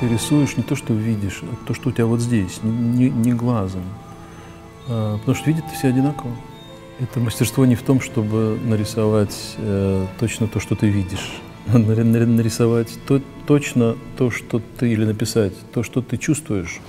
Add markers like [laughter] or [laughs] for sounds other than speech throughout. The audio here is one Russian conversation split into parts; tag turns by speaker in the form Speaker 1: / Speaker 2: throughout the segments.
Speaker 1: ты рисуешь не то, что видишь, а то, что у тебя вот здесь, не, не глазом. А, потому что видят все одинаково. Это мастерство не в том, чтобы нарисовать э, точно то, что ты видишь. [laughs] Нарисовать то, точно то, что ты, или написать то, что ты чувствуешь.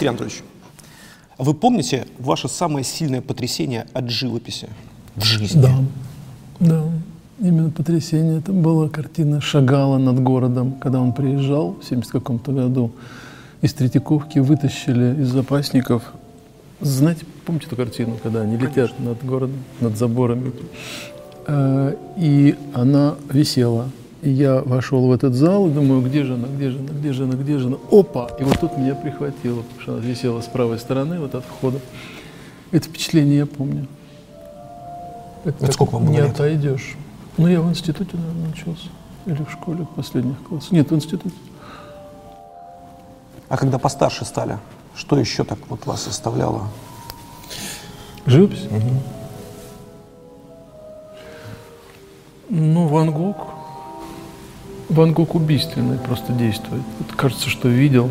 Speaker 2: Дмитрий Анатольевич, вы помните ваше самое сильное потрясение от живописи в жизни?
Speaker 1: Да, да. Именно потрясение. Это была картина Шагала над городом, когда он приезжал в 70 каком-то году из Третьяковки, вытащили из запасников. Знаете, помните эту картину, когда они Конечно. летят над городом, над заборами? Э, и она висела я вошел в этот зал и думаю, где же она, где же она, где же она, где же она. Опа! И вот тут меня прихватило, потому что она висела с правой стороны, вот от входа. Это впечатление я помню.
Speaker 2: Это вот сколько вам было
Speaker 1: Не
Speaker 2: лет?
Speaker 1: отойдешь. Ну, я в институте, наверное, учился. Или в школе в последних классах. Нет, в институте.
Speaker 2: А когда постарше стали, что еще так вот вас оставляло?
Speaker 1: Живопись? Угу. Ну, Ван Гог, Ван Гог убийственный просто действует. Вот кажется, что видел.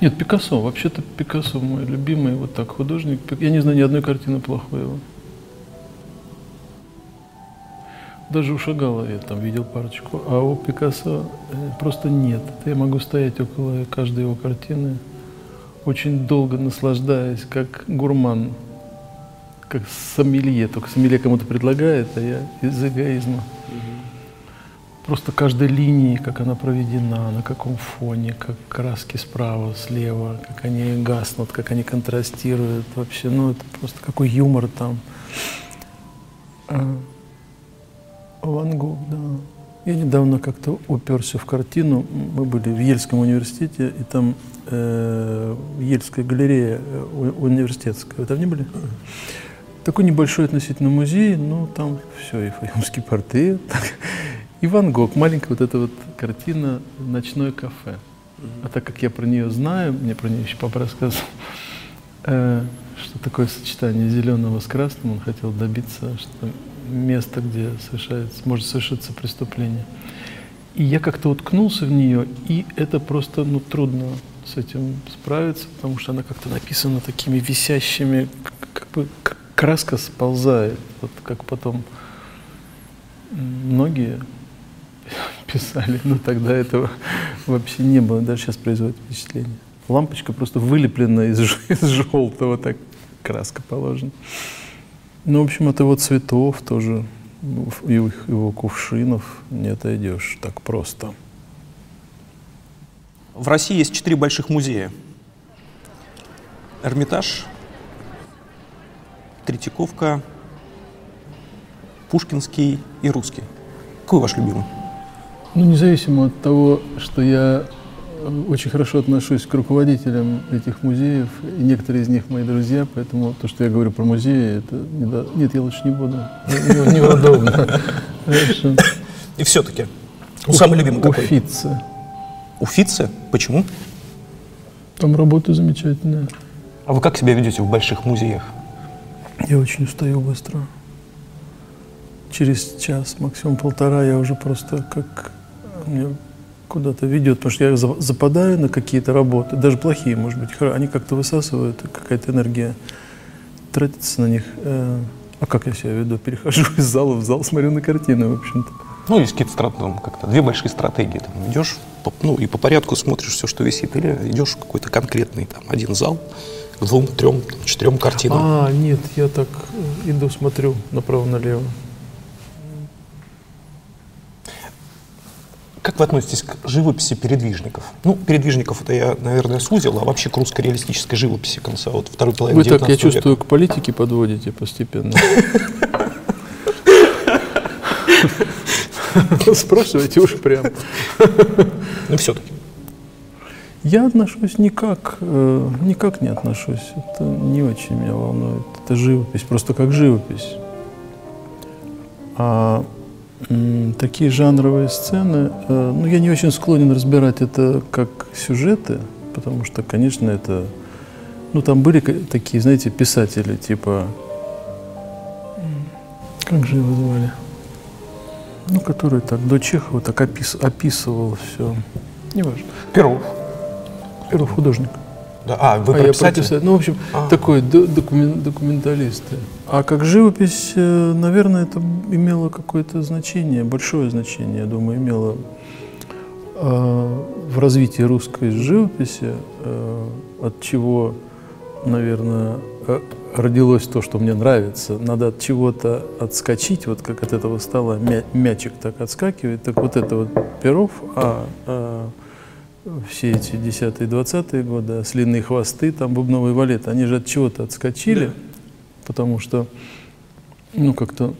Speaker 1: Нет, Пикассо. Вообще-то Пикассо мой любимый вот так художник. Я не знаю ни одной картины плохой его. Даже у Шагала я там видел парочку, а у Пикассо э, просто нет. Я могу стоять около каждой его картины, очень долго наслаждаясь, как гурман, как сомелье. Только сомелье кому-то предлагает, а я из эгоизма. Угу просто каждой линии, как она проведена, на каком фоне, как краски справа, слева, как они гаснут, как они контрастируют вообще. Ну, это просто какой юмор там. А, Ван Гог, да. Я недавно как-то уперся в картину. Мы были в Ельском университете, и там э, Ельская галерея э, университетская. Вы там не были? Такой небольшой относительно музей, но там все, и фаюмский портрет, и Ван Гог, маленькая вот эта вот картина «Ночное кафе». А так как я про нее знаю, мне про нее еще папа рассказывал, [laughs] э, что такое сочетание зеленого с красным, он хотел добиться, что место, где совершается, может совершиться преступление. И я как-то уткнулся в нее, и это просто ну, трудно с этим справиться, потому что она как-то написана такими висящими, как бы краска сползает, вот как потом многие [laughs] писали, но тогда этого вообще не было, даже сейчас производит впечатление. Лампочка просто вылеплена из, [laughs] из желтого, так краска положена. Ну, в общем, от его цветов тоже, его, его кувшинов не отойдешь так просто.
Speaker 2: В России есть четыре больших музея. Эрмитаж, Третьяковка, Пушкинский и Русский. Какой ваш любимый?
Speaker 1: Ну, независимо от того, что я э, очень хорошо отношусь к руководителям этих музеев, и некоторые из них мои друзья, поэтому то, что я говорю про музеи, это не до... нет, я лучше не буду. Неудобно.
Speaker 2: И все-таки, ну, самый любимый какой?
Speaker 1: Уфице.
Speaker 2: Уфице? Почему?
Speaker 1: Там работа замечательная.
Speaker 2: А вы как себя ведете в больших музеях?
Speaker 1: Я очень устаю быстро. Через час, максимум полтора, я уже просто как меня куда-то ведет, потому что я западаю на какие-то работы, даже плохие, может быть, они как-то высасывают, какая-то энергия тратится на них. Э, а как я себя веду? Перехожу из зала в зал, смотрю на картины, в общем-то.
Speaker 2: Ну, есть какие-то стратегии, как-то две большие стратегии. Там идешь, ну, и по порядку смотришь все, что висит, или идешь в какой-то конкретный, там, один зал, к двум, трем, четырем картинам.
Speaker 1: А, нет, я так э, иду, смотрю направо-налево.
Speaker 2: Как вы относитесь к живописи передвижников? Ну, передвижников это я, наверное, сузил, а вообще к русской реалистической живописи конца вот второй половины
Speaker 1: Вы так, я чувствую, к политике подводите постепенно. Спрашивайте уж прям.
Speaker 2: Ну, все-таки.
Speaker 1: Я отношусь никак, э, никак не отношусь. Это не очень меня волнует. Это живопись, просто как живопись. А такие жанровые сцены, э, ну, я не очень склонен разбирать это как сюжеты, потому что, конечно, это... Ну, там были такие, знаете, писатели, типа... Как же его звали? Ну, который так до Чехова так опис- описывал все. Неважно.
Speaker 2: Перов.
Speaker 1: Перов художник.
Speaker 2: Да. А, вы
Speaker 1: а я
Speaker 2: писателя?
Speaker 1: про писателя. Ну, в общем,
Speaker 2: А.
Speaker 1: такой докумен- документалист. А как живопись, э, наверное, это имело какое-то значение, большое значение, я думаю, имело э, в развитии русской живописи, э, от чего, наверное, родилось то, что мне нравится. Надо от чего-то отскочить, вот как от этого стола мя- мячик так отскакивает. Так вот это вот Перов, а, а все эти 10-е, 20-е годы, ослиные хвосты, там бубновый валет, они же от чего-то отскочили, потому что, ну, как-то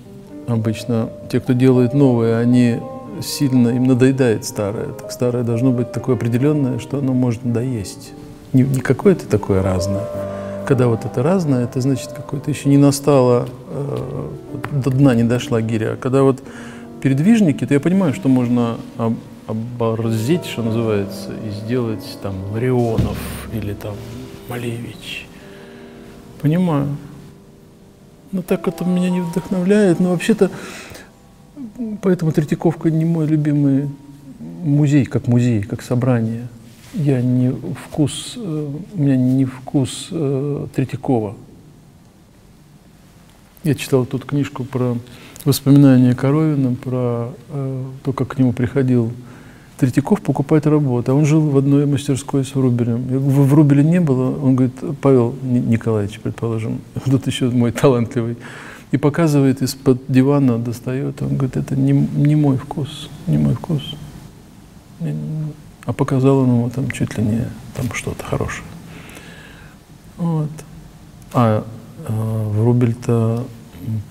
Speaker 1: обычно те, кто делает новое, они сильно, им надоедает старое. Так старое должно быть такое определенное, что оно может надоесть. Не, не какое-то такое разное. Когда вот это разное, это значит, какое-то еще не настало, э, до дна не дошла гиря. А когда вот передвижники, то я понимаю, что можно об- оборзеть, что называется, и сделать там Ларионов или там Малевич. Понимаю. Но так это меня не вдохновляет. Но вообще-то, поэтому Третьяковка не мой любимый музей, как музей, как собрание. Я не вкус, э, у меня не вкус э, Третьякова. Я читал тут книжку про воспоминания Коровина, про э, то, как к нему приходил Третьяков покупать работу. А он жил в одной мастерской с Врубелем. Я в Врубеле не было? Он говорит, Павел Ни- Николаевич, предположим, [laughs] тут еще мой талантливый. И показывает из-под дивана, достает. Он говорит, это не, не мой вкус, не мой вкус. А показал он ему там чуть ли не там что-то хорошее. Вот. А э, Врубель-то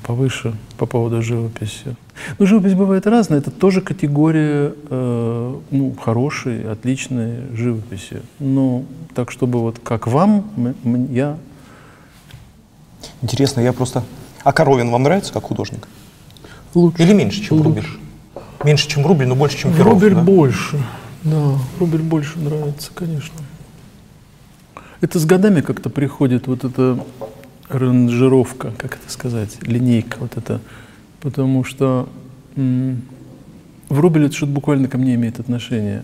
Speaker 1: повыше по поводу живописи. Ну, живопись бывает разная. Это тоже категория э, ну, хорошей, отличной живописи. Но так, чтобы вот как вам, я...
Speaker 2: Интересно, я просто... А Коровин вам нравится как художник?
Speaker 1: Лучше.
Speaker 2: Или меньше, чем
Speaker 1: Лучше.
Speaker 2: Рубель? Меньше, чем Рубель, но больше, чем Перов,
Speaker 1: Рубель
Speaker 2: да?
Speaker 1: больше. Да, Рубель больше нравится, конечно. Это с годами как-то приходит вот эта ранжировка, как это сказать, линейка вот это. Потому что в Рубеле это что-то буквально ко мне имеет отношение.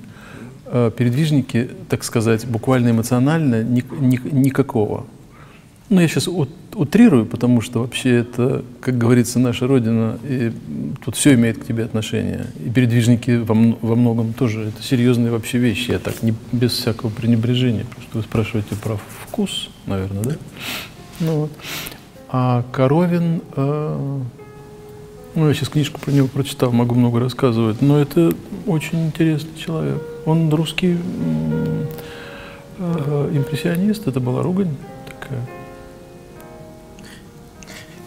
Speaker 1: А передвижники, так сказать, буквально эмоционально ни- ни- никакого. Ну, я сейчас утрирую, потому что вообще это, как говорится, наша Родина, и тут все имеет к тебе отношение. И передвижники во, во многом тоже, это серьезные вообще вещи, я так, не, без всякого пренебрежения. Просто вы спрашиваете про вкус, наверное, да? Ну, вот. А Коровин, э, ну, я сейчас книжку про него прочитал, могу много рассказывать, но это очень интересный человек. Он русский м, э, импрессионист, это была ругань такая.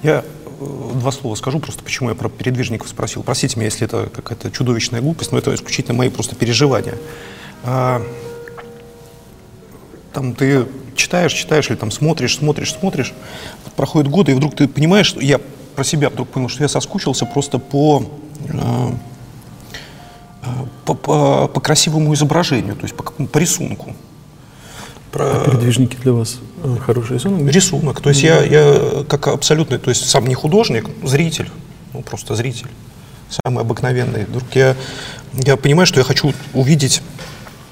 Speaker 2: Я э, два слова скажу, просто почему я про передвижников спросил. Простите меня, если это какая-то чудовищная глупость, но это исключительно мои просто переживания. Там ты читаешь, читаешь или там смотришь, смотришь, смотришь, вот проходят годы, и вдруг ты понимаешь, что я про себя вдруг понял, что я соскучился просто по, э, э, по, по- по красивому изображению, то есть по, по рисунку. Про-
Speaker 1: А передвижники для вас э, хороший рисунок?
Speaker 2: рисунок. То есть я, я как абсолютный, то есть сам не художник, зритель, ну просто зритель, самый обыкновенный. Вдруг я, я понимаю, что я хочу увидеть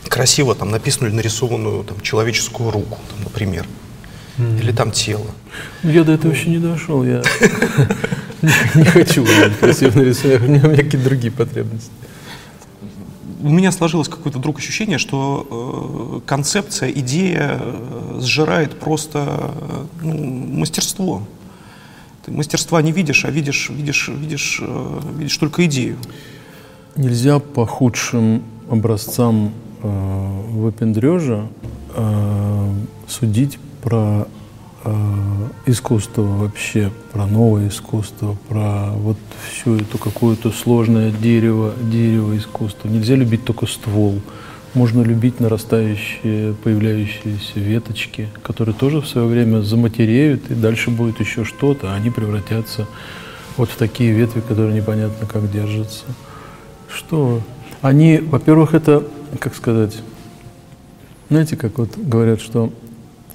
Speaker 2: красиво там написанную или нарисованную там, человеческую руку, там, например, или там тело.
Speaker 1: Ну, Я до этого еще не дошел. Я [laughs] не хочу красиво нарисовать. У меня у меня какие-то другие потребности.
Speaker 2: У меня сложилось какое-то вдруг ощущение, что э, концепция, идея э, сжирает просто э, ну, мастерство. Ты мастерства не видишь, а видишь, видишь, видишь, э, видишь только идею.
Speaker 1: Нельзя по худшим образцам э, выпендрежа э, судить про э, искусство вообще, про новое искусство, про вот всю эту какую-то сложное дерево, дерево искусства. Нельзя любить только ствол, Можно любить нарастающие, появляющиеся веточки, которые тоже в свое время заматереют, и дальше будет еще что-то, а они превратятся вот в такие ветви, которые непонятно как держатся. Что? Они, во-первых, это, как сказать, знаете, как вот говорят, что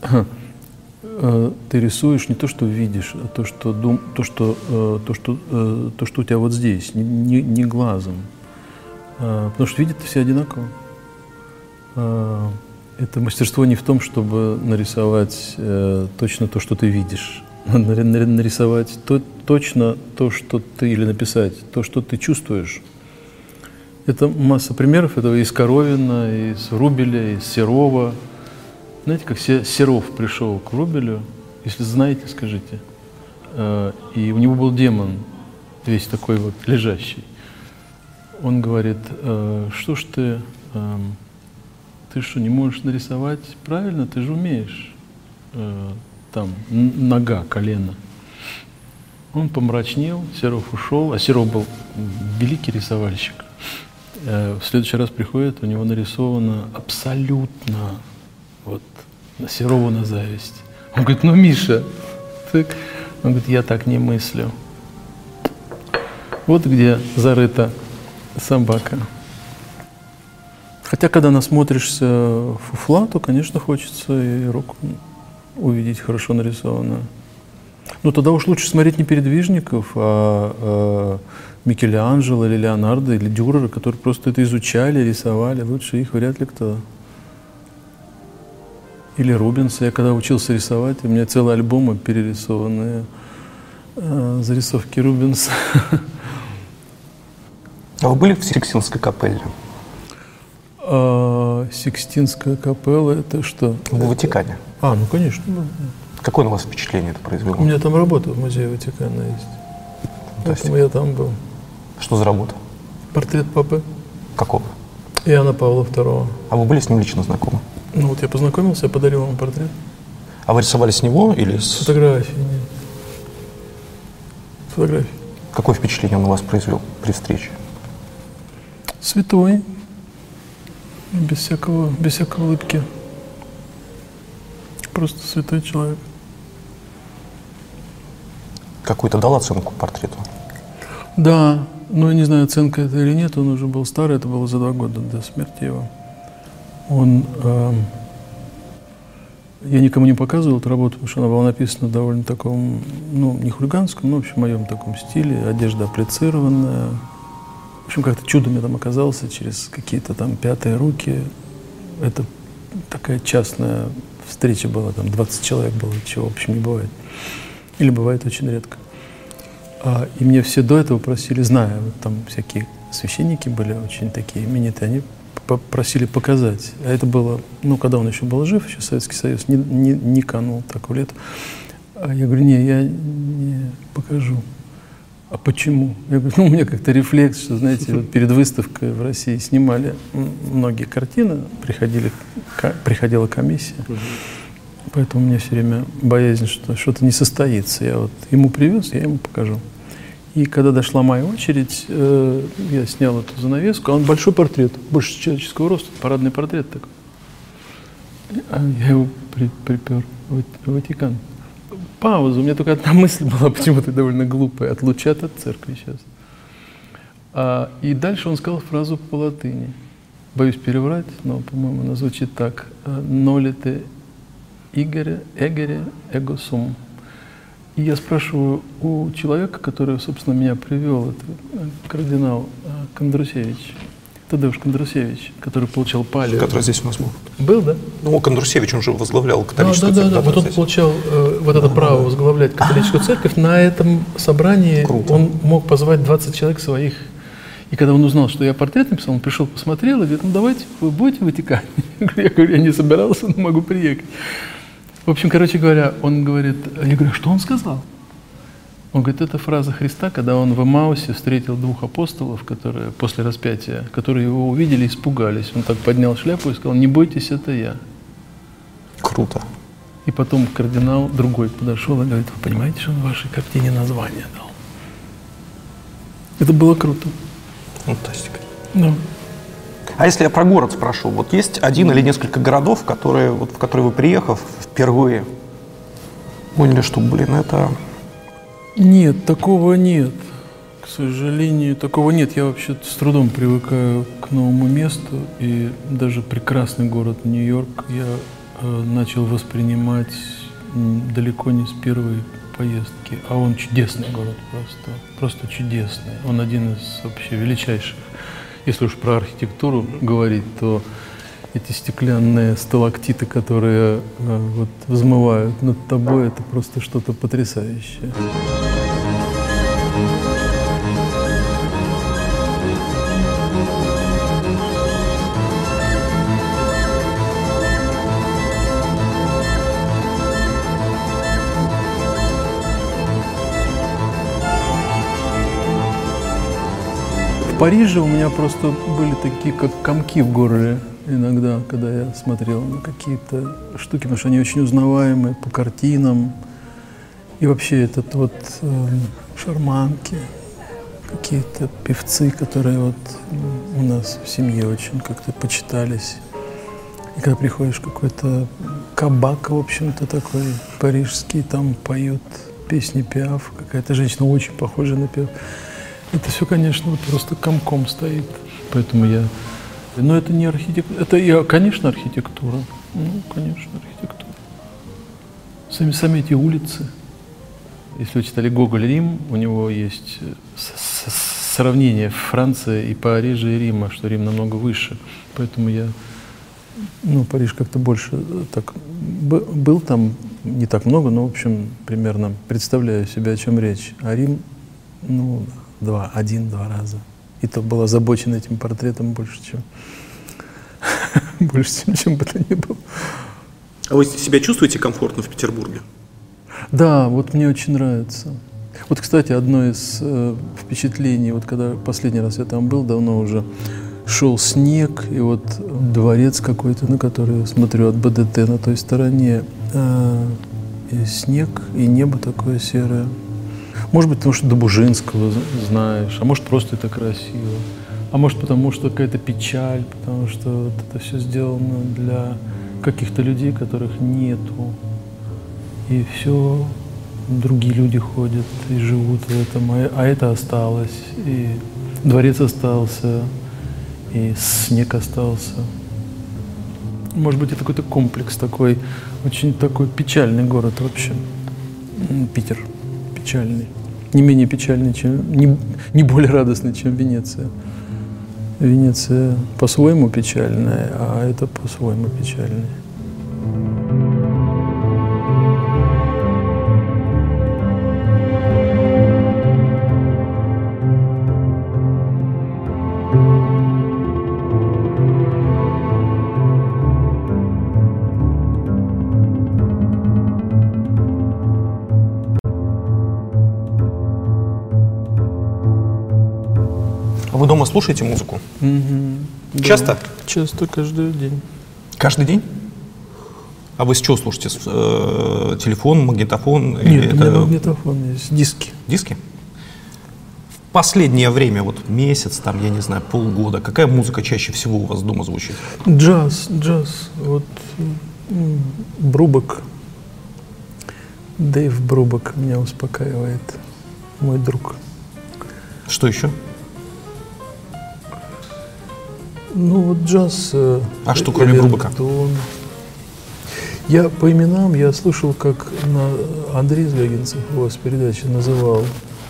Speaker 1: э, ты рисуешь не то, что видишь, а то, что, дум, то, что, э, то, что, э, то, что у тебя вот здесь, не, не, глазом. Потому что видят все одинаково. Это мастерство не в том, чтобы нарисовать точно то, что ты видишь, [laughs] нарисовать то, точно то, что ты, или написать то, что ты чувствуешь. Это масса примеров этого из Коровина, из Рубеля, из Серова. Знаете, как Серов пришел к Рубелю, если знаете, скажите. Э, и у него был демон, весь такой вот лежащий. Он говорит, «Э, что ж ты, эм, ты что, не можешь нарисовать правильно? Ты же умеешь. Э, там, нога, колено. Он помрачнел, Серов ушел, а Серов был великий рисовальщик. Э, в следующий раз приходит, у него нарисовано абсолютно вот на Серову на зависть. Он говорит, ну, Миша, ты... Он говорит, я так не мыслю. Вот где зарыта собака. Хотя, когда насмотришься фуфла, то, конечно, хочется и руку увидеть хорошо нарисованную. Ну, тогда уж лучше смотреть не передвижников, а, а Микеланджело или Леонардо или Дюрера, которые просто это изучали, рисовали. Лучше их вряд ли кто. Или Рубенса. Я когда учился рисовать, у меня целые альбомы перерисованные э, зарисовки Рубенса. [laughs]
Speaker 2: А вы были в Сикстинской капелле?
Speaker 1: А, Сикстинская капелла это что?
Speaker 2: В Ватикане.
Speaker 1: А, ну конечно.
Speaker 2: Какое на вас впечатление это произвело?
Speaker 1: У меня там работа в музее Ватикана есть. Поэтому я там был.
Speaker 2: Что за работа?
Speaker 1: Портрет папы.
Speaker 2: Какого?
Speaker 1: Иоанна Павла II.
Speaker 2: А вы были с ним лично знакомы?
Speaker 1: Ну вот я познакомился, я подарил ему портрет.
Speaker 2: А вы рисовали с него или с...
Speaker 1: Фотографии, нет. Фотографии.
Speaker 2: Какое впечатление он на вас произвел при встрече?
Speaker 1: Святой. Без всякого, без всякой улыбки. Просто святой человек.
Speaker 2: Какую-то дал оценку портрету?
Speaker 1: Да, но я не знаю, оценка это или нет, он уже был старый, это было за два года до смерти его. Он, э, я никому не показывал эту работу, потому что она была написана довольно таком, ну, не хулиганском, но, в общем, моем таком стиле, одежда апплицированная. В общем, как-то чудом я там оказался через какие-то там пятые руки. Это такая частная встреча была, там 20 человек было, чего, в общем, не бывает. Или бывает очень редко. А, и мне все до этого просили, зная, вот там всякие священники были очень такие именитые, они просили показать. А это было, ну, когда он еще был жив, еще Советский Союз не, не, не канул так в лето. А я говорю, не, я не покажу. А почему? Я говорю, ну, у меня как-то рефлекс, что, знаете, вот перед выставкой в России снимали многие картины, приходили, приходила комиссия. Поэтому у меня все время боязнь, что что-то не состоится. Я вот ему привез, я ему покажу. И когда дошла моя очередь, э, я снял эту занавеску, а он большой портрет, больше человеческого роста, парадный портрет такой. А я его при, припер в Ватикан. Пауза, у меня только одна [laughs] мысль была почему-то довольно глупая, отлучат от церкви сейчас. А, и дальше он сказал фразу по латыни. Боюсь переврать, но, по-моему, она звучит так. «Нолите Игоря, Эгоре, эго сум». И я спрашиваю у человека, который, собственно, меня привел, это э, кардинал э, Кондрусевич, Тадeusz Кондрусевич, который получал палию.
Speaker 2: Который здесь у нас был.
Speaker 1: Был, да?
Speaker 2: Ну, Кондрусевич, он же возглавлял католическую
Speaker 1: да, да,
Speaker 2: церковь.
Speaker 1: Да, да, вот он получал э, вот это право возглавлять католическую церковь. На этом собрании Круто. он мог позвать 20 человек своих. И когда он узнал, что я портрет написал, он пришел, посмотрел и говорит, ну давайте, вы будете в Ватикане? [laughs] Я говорю, я не собирался, но могу приехать. В общем, короче говоря, он говорит, я говорю, что он сказал? Он говорит, это фраза Христа, когда он в Эмаусе встретил двух апостолов, которые после распятия, которые его увидели, испугались. Он так поднял шляпу и сказал, не бойтесь, это я.
Speaker 2: Круто.
Speaker 1: И потом кардинал другой подошел и говорит, вы понимаете, что он вашей картине название дал? Это было круто.
Speaker 2: Фантастика.
Speaker 1: Да.
Speaker 2: А если я про город спрошу, вот есть один или несколько городов, которые, вот, в которые вы приехав впервые, поняли, что, блин, это...
Speaker 1: Нет, такого нет. К сожалению, такого нет. Я вообще с трудом привыкаю к новому месту. И даже прекрасный город Нью-Йорк я э, начал воспринимать далеко не с первой поездки. А он чудесный город просто. Просто чудесный. Он один из вообще величайших. Если уж про архитектуру говорить, то эти стеклянные сталактиты, которые э, вот взмывают над тобой, это просто что-то потрясающее. Париже у меня просто были такие, как комки в горле иногда, когда я смотрел на какие-то штуки, потому что они очень узнаваемые по картинам. И вообще этот вот э, шарманки, какие-то певцы, которые вот у нас в семье очень как-то почитались. И когда приходишь в какой-то кабак, в общем-то, такой парижский, там поют песни пиаф, какая-то женщина очень похожа на пиаф. Это все, конечно, вот просто комком стоит. Поэтому я... Но это не архитектура. Это, я, конечно, архитектура. Ну, конечно, архитектура. Сами, сами эти улицы. Если вы читали Гоголь Рим, у него есть э, сравнение Франции и Парижа и Рима, что Рим намного выше. Поэтому я, ну, Париж как-то больше э, так был там не так много, но, в общем, примерно представляю себе, о чем речь. А Рим, ну, два, один-два раза. И то был озабочен этим портретом больше, чем [laughs] больше, чем, чем бы то ни было.
Speaker 2: А вы себя чувствуете комфортно в Петербурге?
Speaker 1: Да, вот мне очень нравится. Вот, кстати, одно из э, впечатлений, вот когда последний раз я там был, давно уже, шел снег, и вот дворец какой-то, на который я смотрю от БДТ на той стороне, э, и снег, и небо такое серое. Может быть, потому что Добужинского знаешь, а может, просто это красиво. А может, потому что какая-то печаль, потому что вот это все сделано для каких-то людей, которых нету. И все, другие люди ходят и живут в этом, а, а это осталось. И дворец остался, и снег остался. Может быть, это какой-то комплекс такой, очень такой печальный город вообще. Питер печальный не менее печальный, чем, не, не более радостный, чем Венеция. Венеция по-своему печальная, а это по-своему печальный.
Speaker 2: дома слушаете музыку?
Speaker 1: Угу.
Speaker 2: Часто?
Speaker 1: Да, часто, каждый день.
Speaker 2: Каждый день? А вы с чего слушаете? С, э, телефон, магнитофон?
Speaker 1: Нет, это... у меня магнитофон есть, диски.
Speaker 2: Диски? В последнее время, вот месяц, там, я не знаю, полгода, какая музыка чаще всего у вас дома звучит?
Speaker 1: Джаз, джаз. Вот Брубок, Дэйв Брубок меня успокаивает, мой друг.
Speaker 2: Что еще?
Speaker 1: Ну, вот джаз... Э,
Speaker 2: а что, кроме Брубака?
Speaker 1: Я по именам, я слышал, как на Андрей Звягинцев у вас передачи называл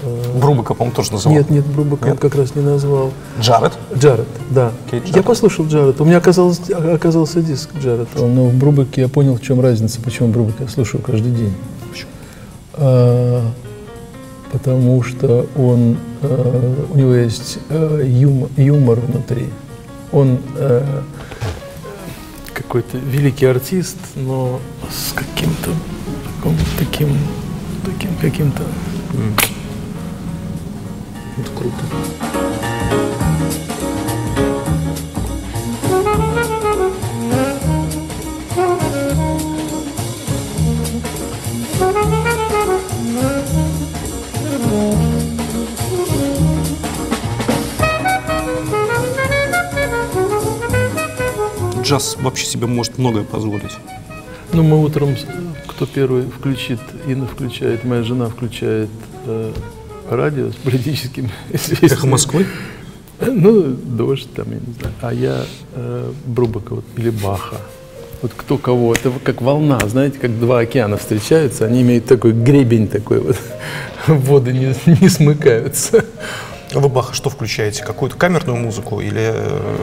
Speaker 2: э, Брубака, по-моему, тоже называл.
Speaker 1: Нет, нет, Брубака нет? он как раз не назвал.
Speaker 2: Джаред?
Speaker 1: Джаред, да. Джаред. Я послушал Джаред. У меня оказался, оказался диск Джаред. Но в Брубаке я понял, в чем разница, почему Брубак я слушаю каждый день.
Speaker 2: Почему?
Speaker 1: А, потому что он, а, у него есть а, юм, юмор внутри. Он э, какой-то великий артист, но с каким-то таким, таким каким-то. Mm.
Speaker 2: Это круто. Джаз вообще себе может многое позволить.
Speaker 1: Ну, мы утром, кто первый включит, Инна включает, моя жена включает э, радио с политическим. [laughs]
Speaker 2: Эхо Москвы?
Speaker 1: Ну, дождь там, я не знаю. А я э, Брубака вот, или Баха. Вот кто кого. Это как волна, знаете, как два океана встречаются, они имеют такой гребень такой вот. [laughs] Воды не, не смыкаются.
Speaker 2: А вы Баха что включаете? Какую-то камерную музыку или э,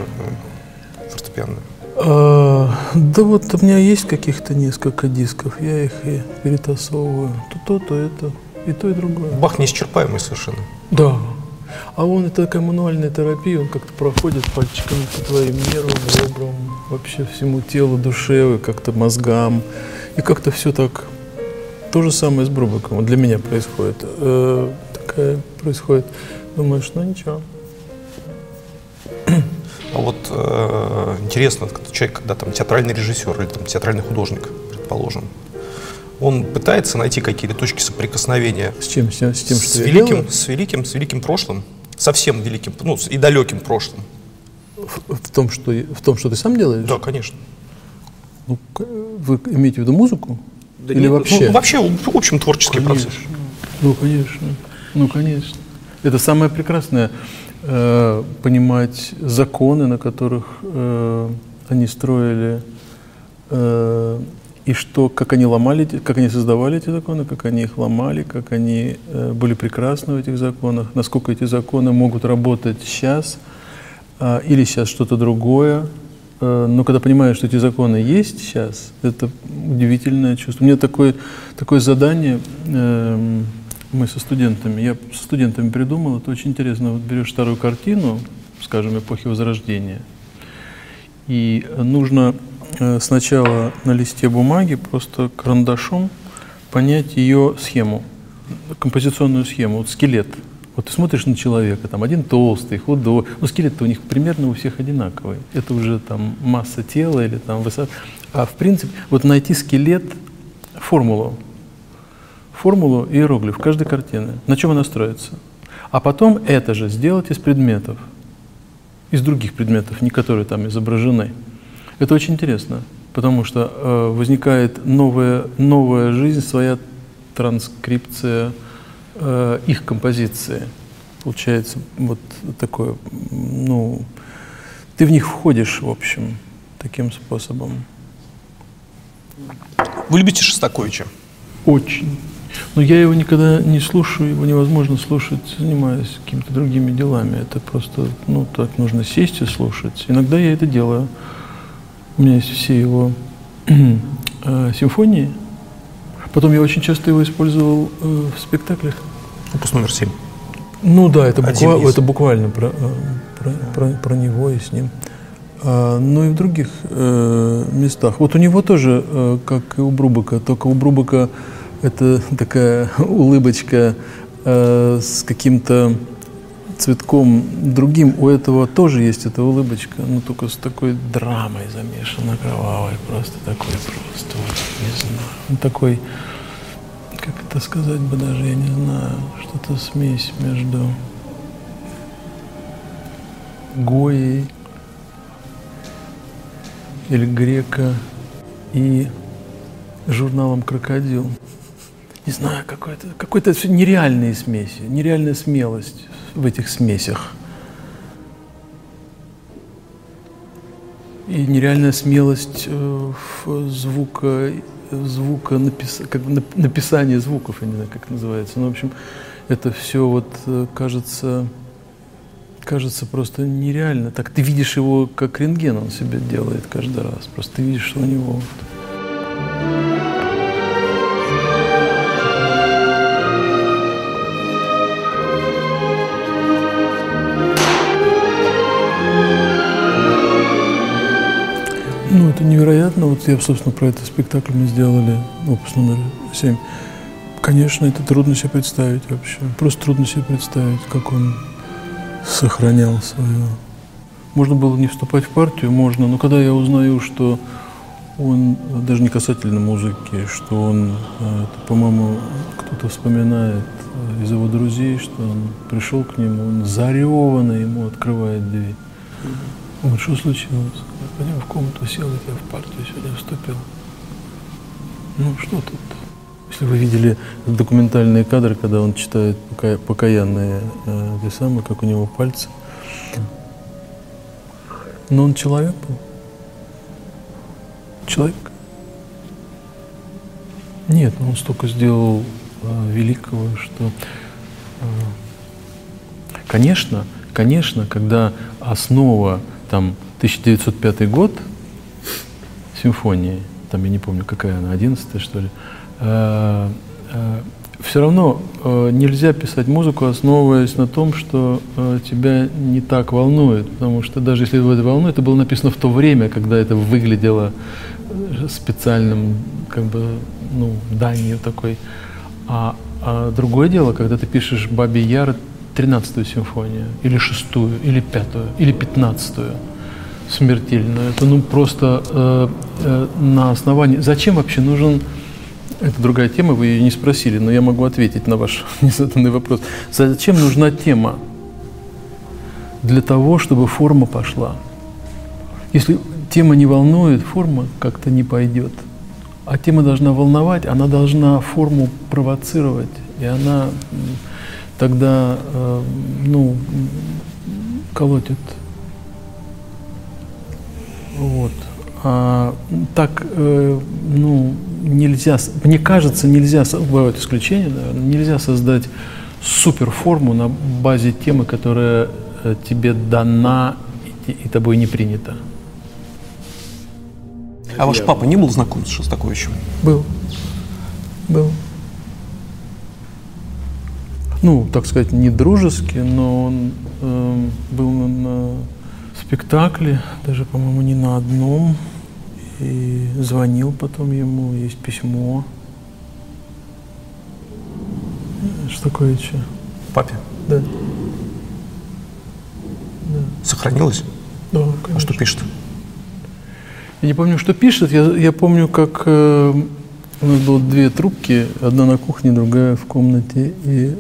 Speaker 2: фортепианную?
Speaker 1: А, да вот у меня есть каких-то несколько дисков, я их и перетасовываю. То то, то это, и то, и другое.
Speaker 2: Бах неисчерпаемый совершенно.
Speaker 1: Да. А он, это такая мануальная терапия, он как-то проходит пальчиками по твоим нервам, ребрам, вообще всему телу, душе, как-то мозгам. И как-то все так, то же самое с Брубаком для меня происходит. Э, такая происходит, думаешь, ну ничего.
Speaker 2: Вот э, интересно, человек, когда там театральный режиссер или там театральный художник, предположим, он пытается найти какие-то точки соприкосновения
Speaker 1: с чем, с, тем,
Speaker 2: с, тем, что с великим, с великим, с великим прошлым, совсем великим, ну и далеким прошлым.
Speaker 1: В, в том, что в том, что ты сам делаешь?
Speaker 2: Да, конечно.
Speaker 1: Ну, вы имеете в виду музыку?
Speaker 2: Да Или нет, вообще? Ну, вообще, в общем, творческий
Speaker 1: конечно.
Speaker 2: процесс.
Speaker 1: Ну, конечно. Ну, конечно. Это самое прекрасное э, понимать законы, на которых э, они строили, э, и что, как они ломали, как они создавали эти законы, как они их ломали, как они э, были прекрасны в этих законах, насколько эти законы могут работать сейчас э, или сейчас что-то другое. Э, но когда понимаешь, что эти законы есть сейчас, это удивительное чувство. У меня такое, такое задание. Э, мы со студентами, я со студентами придумал, это очень интересно, вот берешь старую картину, скажем, эпохи Возрождения, и нужно э, сначала на листе бумаги просто карандашом понять ее схему, композиционную схему, вот скелет. Вот ты смотришь на человека, там один толстый, худой, ну скелет-то у них примерно у всех одинаковый. Это уже там масса тела или там высота. А в принципе, вот найти скелет, формулу, формулу иероглиф каждой картины, на чем она строится. А потом это же сделать из предметов, из других предметов, не которые там изображены. Это очень интересно, потому что э, возникает новая, новая жизнь, своя транскрипция э, их композиции. Получается вот такое, ну, ты в них входишь, в общем, таким способом.
Speaker 2: Вы любите Шостаковича?
Speaker 1: Очень. Но я его никогда не слушаю, его невозможно слушать, занимаясь какими-то другими делами. Это просто, ну, так нужно сесть и слушать. Иногда я это делаю. У меня есть все его [clears throat] э, симфонии. Потом я очень часто его использовал э, в спектаклях.
Speaker 2: Опус номер семь.
Speaker 1: Ну да, это, буква, это буквально про, э, про, про, про него и с ним. А, ну и в других э, местах. Вот у него тоже, э, как и у Брубака, только у Брубака это такая улыбочка э, с каким-то цветком другим. У этого тоже есть эта улыбочка, но только с такой драмой замешана, кровавой, просто такой просто, вот, не знаю. Он такой, как это сказать бы даже, я не знаю, что-то смесь между Гоей или Грека и журналом «Крокодил» не знаю, какой-то какой то нереальные смеси, нереальная смелость в этих смесях. И нереальная смелость э, в звука, звука напис, как написание звуков, я не знаю, как это называется. Но, в общем, это все вот э, кажется, кажется просто нереально. Так ты видишь его, как рентген он себе делает каждый раз. Просто ты видишь, что у него вот, это невероятно. Вот я, собственно, про этот спектакль мы сделали, опус номер семь. Конечно, это трудно себе представить вообще. Просто трудно себе представить, как он сохранял свое. Можно было не вступать в партию, можно, но когда я узнаю, что он, даже не касательно музыки, что он, э, по-моему, кто-то вспоминает э, из его друзей, что он пришел к нему, он зареванный ему открывает дверь. Он говорит, что случилось? Я пойдем в комнату, сел, я в партию сюда вступил. Ну, что тут? Если вы видели документальные кадры, когда он читает пока, покаянные э, те самые, как у него пальцы. Но он человек был. Человек. Нет, он столько сделал э, великого, что, э, конечно, конечно, когда основа там 1905 год симфонии, там я не помню, какая она, 11 что ли, э, э, все равно э, нельзя писать музыку, основываясь на том, что э, тебя не так волнует, потому что даже если это волнует, это было написано в то время, когда это выглядело э, специальным, как бы, ну, данью такой. А, а другое дело, когда ты пишешь «Бабий Яр» 13-ю симфонию, или шестую, или пятую, или пятнадцатую смертельную. Это ну просто э, э, на основании. Зачем вообще нужен? Это другая тема, вы ее не спросили, но я могу ответить на ваш [laughs] незаданный вопрос. Зачем нужна тема? Для того, чтобы форма пошла. Если тема не волнует, форма как-то не пойдет. А тема должна волновать, она должна форму провоцировать, и она тогда, э, ну, колотит. Вот. А, так, э, ну, нельзя, мне кажется, нельзя, бывают исключения, наверное, нельзя создать суперформу на базе темы, которая э, тебе дана и, и тобой не принята.
Speaker 2: А ваш папа не был знаком с Шостаковичем?
Speaker 1: Был. Был ну, так сказать, не дружески, но он э, был на, спектакле, даже, по-моему, не на одном, и звонил потом ему, есть письмо. Что такое еще?
Speaker 2: Папе?
Speaker 1: Да. да.
Speaker 2: Сохранилось?
Speaker 1: Да, конечно.
Speaker 2: А что пишет?
Speaker 1: Я не помню, что пишет. Я, я помню, как э, у нас было две трубки, одна на кухне, другая в комнате. И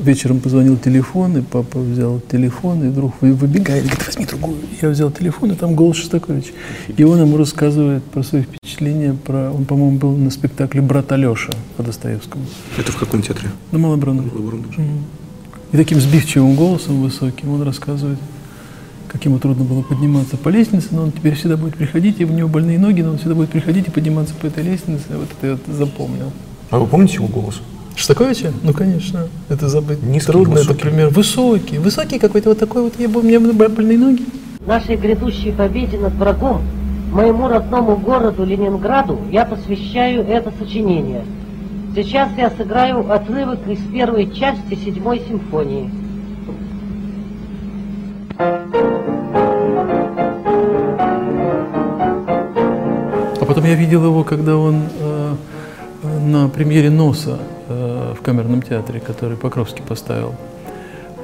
Speaker 1: вечером позвонил телефон, и папа взял телефон, и вдруг выбегает, говорит, возьми другую. Я взял телефон, и там голос Шостакович. И он ему рассказывает про свои впечатления, про... Он, по-моему, был на спектакле «Брат Алеша» по Достоевскому.
Speaker 2: Это в каком театре?
Speaker 1: На Малобранном. И таким сбивчивым голосом высоким он рассказывает как ему трудно было подниматься по лестнице, но он теперь всегда будет приходить, и у него больные ноги, но он всегда будет приходить и подниматься по этой лестнице. Вот это я запомнил.
Speaker 2: А вы помните его голос?
Speaker 1: Шостаковича? Ну, конечно. Это забыть
Speaker 2: Низкий,
Speaker 1: трудно.
Speaker 2: высокий.
Speaker 1: Это пример. Высокий. Высокий какой-то вот такой вот. Я, у меня были больные ноги.
Speaker 3: Нашей грядущей победе над врагом, моему родному городу Ленинграду, я посвящаю это сочинение. Сейчас я сыграю отрывок из первой части седьмой симфонии.
Speaker 1: А потом я видел его, когда он э, э, на премьере «Носа» в камерном театре, который Покровский поставил,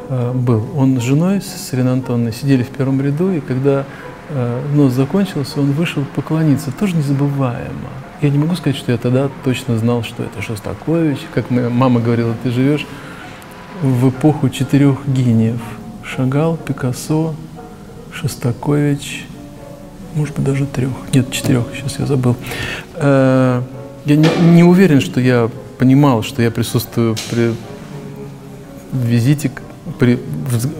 Speaker 1: э, был. Он с женой, с Ириной Антоновной, сидели в первом ряду, и когда э, «Нос» закончился, он вышел поклониться. Тоже незабываемо. Я не могу сказать, что я тогда точно знал, что это Шостакович. Как моя мама говорила, ты живешь в эпоху четырех гениев. Шагал, Пикассо, Шостакович, может быть, даже трех. Нет, четырех, сейчас я забыл. Э, Я не, не уверен, что я понимал, что я присутствую при визите, при,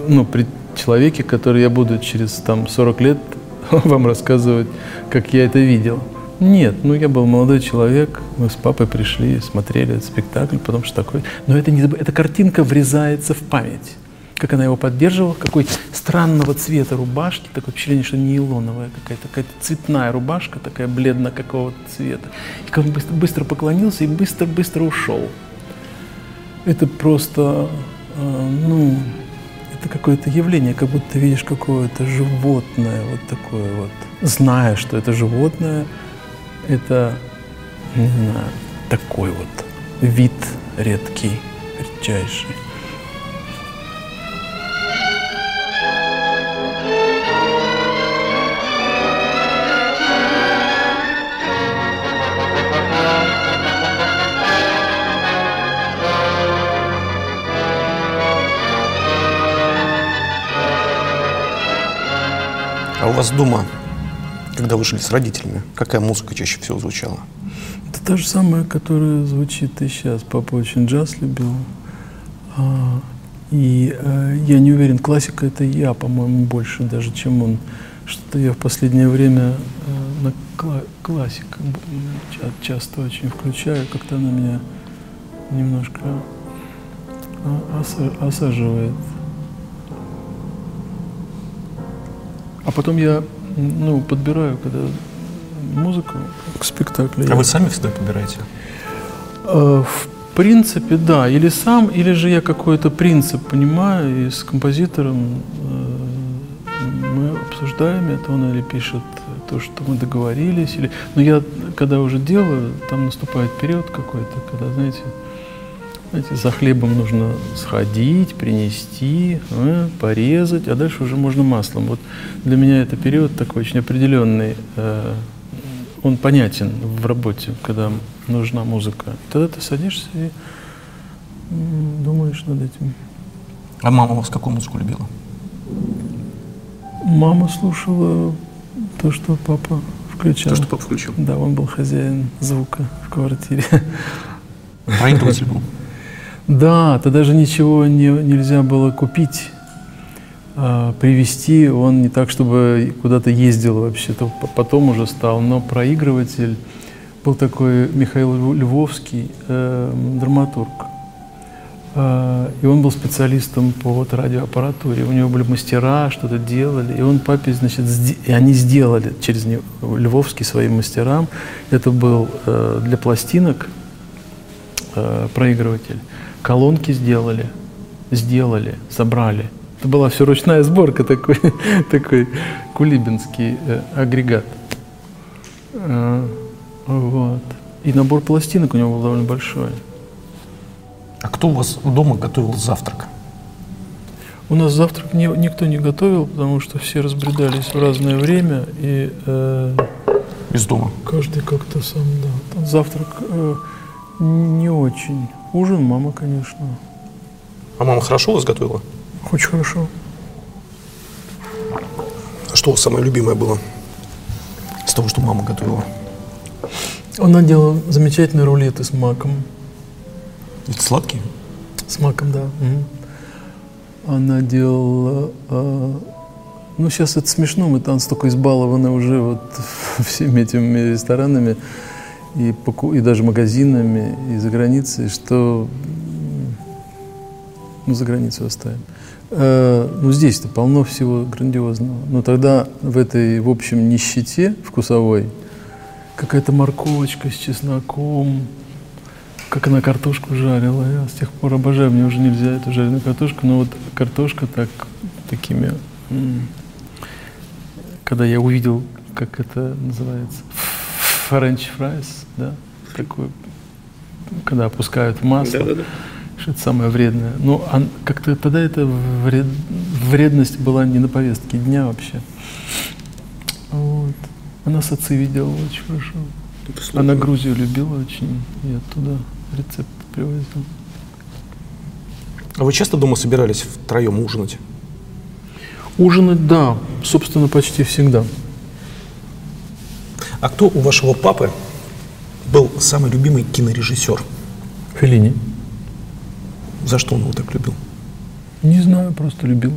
Speaker 1: ну, при человеке, который я буду через там, 40 лет [laughs] вам рассказывать, как я это видел. Нет, ну я был молодой человек, мы с папой пришли, смотрели этот спектакль, потому что такой. Но это не эта картинка врезается в память. Как она его поддерживала, какой странного цвета рубашки, такое впечатление, что нейлоновая какая-то, какая-то цветная рубашка, такая бледно какого-то цвета. И как он быстро, быстро поклонился и быстро-быстро ушел. Это просто, э, ну, это какое-то явление, как будто ты видишь какое-то животное, вот такое вот. Зная, что это животное, это, не знаю, такой вот вид редкий, редчайший.
Speaker 2: А у вас дома, когда вы жили с родителями, какая музыка чаще всего звучала?
Speaker 1: Это та же самая, которая звучит и сейчас. Папа очень джаз любил. А, и а, я не уверен, классика это я, по-моему, больше даже, чем он. Что-то я в последнее время а, на кла- классику часто очень включаю, как-то она меня немножко осаживает. А потом я ну, подбираю, когда музыку к спектаклю.
Speaker 2: А вы сами всегда подбираете?
Speaker 1: А, в принципе, да. Или сам, или же я какой-то принцип понимаю, и с композитором э, мы обсуждаем это, он или пишет то, что мы договорились, или... Но я, когда уже делаю, там наступает период какой-то, когда, знаете, знаете, за хлебом нужно сходить, принести, э, порезать, а дальше уже можно маслом. Вот для меня это период такой очень определенный. Э, он понятен в работе, когда нужна музыка. Тогда ты садишься и думаешь над этим.
Speaker 2: А мама вас какую музыку любила?
Speaker 1: Мама слушала то, что папа включал.
Speaker 2: То, что папа включил?
Speaker 1: Да, он был хозяин звука в квартире.
Speaker 2: Проигрыватель был?
Speaker 1: Да, тогда же ничего не, нельзя было купить, а, привезти. Он не так, чтобы куда-то ездил вообще-то, потом уже стал. Но проигрыватель был такой Михаил Львовский, э, драматург. Э, и он был специалистом по вот радиоаппаратуре. У него были мастера, что-то делали. И он папе, значит, и они сделали через него, Львовский своим мастерам. Это был э, для пластинок э, проигрыватель колонки сделали, сделали, собрали. Это была все ручная сборка, такой, [laughs] такой кулибинский э, агрегат. Э, вот. И набор пластинок у него был довольно большой.
Speaker 2: А кто у вас дома готовил завтрак?
Speaker 1: У нас завтрак не, никто не готовил, потому что все разбредались в разное время. И,
Speaker 2: э, Из дома?
Speaker 1: Каждый как-то сам, да. Завтрак э, не очень. Ужин мама, конечно.
Speaker 2: А мама хорошо вас готовила?
Speaker 1: Очень хорошо.
Speaker 2: А что самое любимое было из того, что мама готовила?
Speaker 1: Она делала замечательные рулеты с маком.
Speaker 2: Это сладкие?
Speaker 1: С маком, да. Угу. Она делала... А, ну, сейчас это смешно, мы там столько избалованы уже вот [laughs] всеми этими ресторанами и, и даже магазинами, и за границей, что ну, за границу оставим. Э, ну, здесь-то полно всего грандиозного. Но тогда в этой, в общем, нищете вкусовой какая-то морковочка с чесноком, как она картошку жарила. Я с тех пор обожаю, мне уже нельзя эту жареную картошку, но вот картошка так, такими, когда я увидел, как это называется, french fries, да, такую, когда опускают в масло. Да, да, да. Что это самое вредное. Ну, а как-то тогда эта вред, вредность была не на повестке дня вообще. Вот. Она сациви делала очень хорошо. Она Грузию любила очень, и оттуда рецепт привозил.
Speaker 2: А вы часто дома собирались втроем ужинать?
Speaker 1: Ужинать, да, собственно, почти всегда.
Speaker 2: А кто у вашего папы был самый любимый кинорежиссер?
Speaker 1: Феллини.
Speaker 2: За что он его так любил?
Speaker 1: Не знаю, просто любил.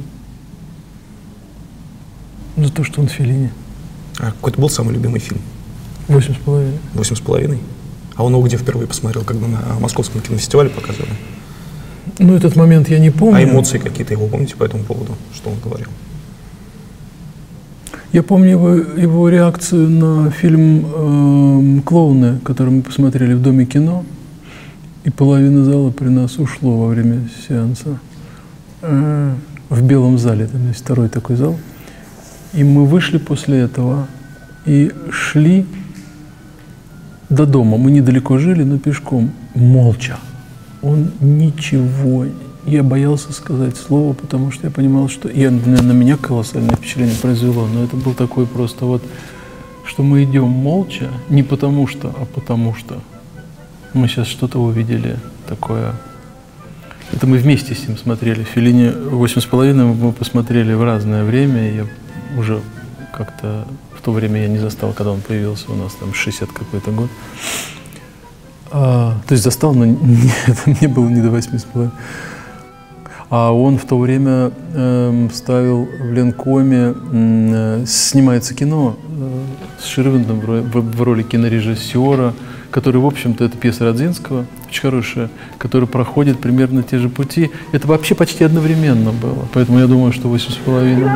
Speaker 1: За то, что он Феллини.
Speaker 2: А какой-то был самый любимый фильм?
Speaker 1: Восемь с половиной.
Speaker 2: Восемь с половиной? А он его где впервые посмотрел, когда на московском кинофестивале показывали?
Speaker 1: Ну, этот момент я не помню.
Speaker 2: А эмоции какие-то его помните по этому поводу? Что он говорил?
Speaker 1: Я помню его, его реакцию на фильм э, «Клоуны», который мы посмотрели в Доме кино, и половина зала при нас ушло во время сеанса. Э, в белом зале, там есть второй такой зал. И мы вышли после этого и шли до дома. Мы недалеко жили, но пешком, молча. Он ничего я боялся сказать слово, потому что я понимал, что и на меня колоссальное впечатление произвело, но это был такой просто вот, что мы идем молча, не потому что, а потому что мы сейчас что-то увидели такое. Это мы вместе с ним смотрели. Филини восемь с половиной мы посмотрели в разное время. Я уже как-то в то время я не застал, когда он появился у нас, там 60 какой-то год. А, то есть застал, но [laughs] не, мне было не до восьми с половиной. А он в то время э, ставил в Ленкоме, э, снимается кино э, с Ширвиндом в, в, в роли кинорежиссера, который, в общем-то, это пьеса Родзинского, очень хорошая, которая проходит примерно те же пути. Это вообще почти одновременно было, поэтому я думаю, что восемь с половиной.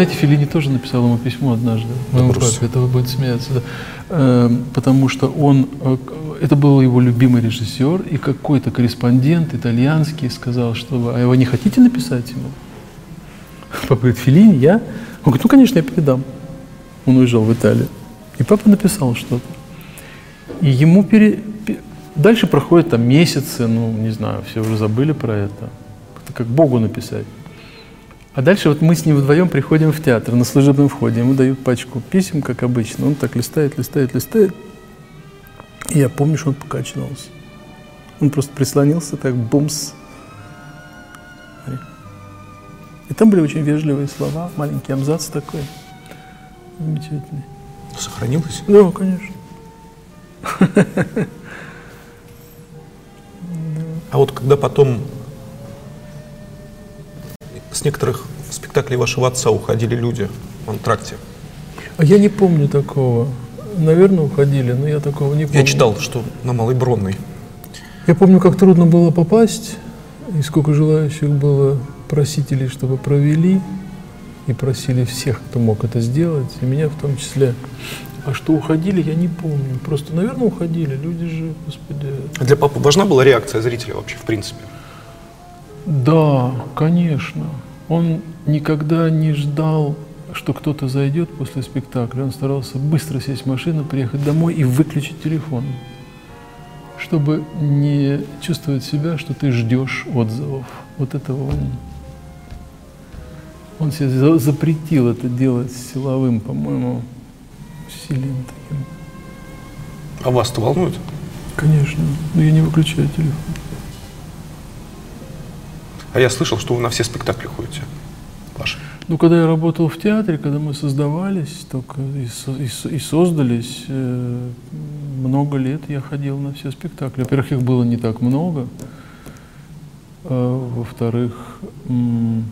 Speaker 1: Знаете, Филини тоже написал ему письмо однажды, моему папе, это вы будете смеяться, да. э, потому что он, э, это был его любимый режиссер, и какой-то корреспондент итальянский сказал, что а вы не хотите написать ему? Папа говорит, Филини, я? Он говорит, ну, конечно, я передам. Он уезжал в Италию. И папа написал что-то. И ему пере... Дальше проходят там месяцы, ну, не знаю, все уже забыли про это. Это как Богу написать. А дальше вот мы с ним вдвоем приходим в театр на служебном входе. Ему дают пачку писем, как обычно. Он так листает, листает, листает. И я помню, что он покачнулся. Он просто прислонился так, бумс. И там были очень вежливые слова, маленький абзац такой. Замечательный.
Speaker 2: Сохранилось?
Speaker 1: Да, конечно.
Speaker 2: А вот когда потом с некоторых спектаклей вашего отца уходили люди в антракте?
Speaker 1: А я не помню такого. Наверное, уходили, но я такого не помню.
Speaker 2: Я читал, что на Малой Бронной.
Speaker 1: Я помню, как трудно было попасть, и сколько желающих было просителей, чтобы провели, и просили всех, кто мог это сделать, и меня в том числе. А что уходили, я не помню. Просто, наверное, уходили. Люди же, господи.
Speaker 2: А для папы важна была реакция зрителя вообще, в принципе?
Speaker 1: Да, конечно. Он никогда не ждал, что кто-то зайдет после спектакля. Он старался быстро сесть в машину, приехать домой и выключить телефон, чтобы не чувствовать себя, что ты ждешь отзывов. Вот этого он он себе запретил это делать силовым, по-моему, усилием таким.
Speaker 2: А вас-то волнует?
Speaker 1: Конечно, но я не выключаю телефон.
Speaker 2: А я слышал, что вы на все спектакли ходите. Ваши.
Speaker 1: Ну, когда я работал в театре, когда мы создавались только и, и, и создались, э, много лет я ходил на все спектакли. Во-первых, их было не так много. А, во-вторых, ну,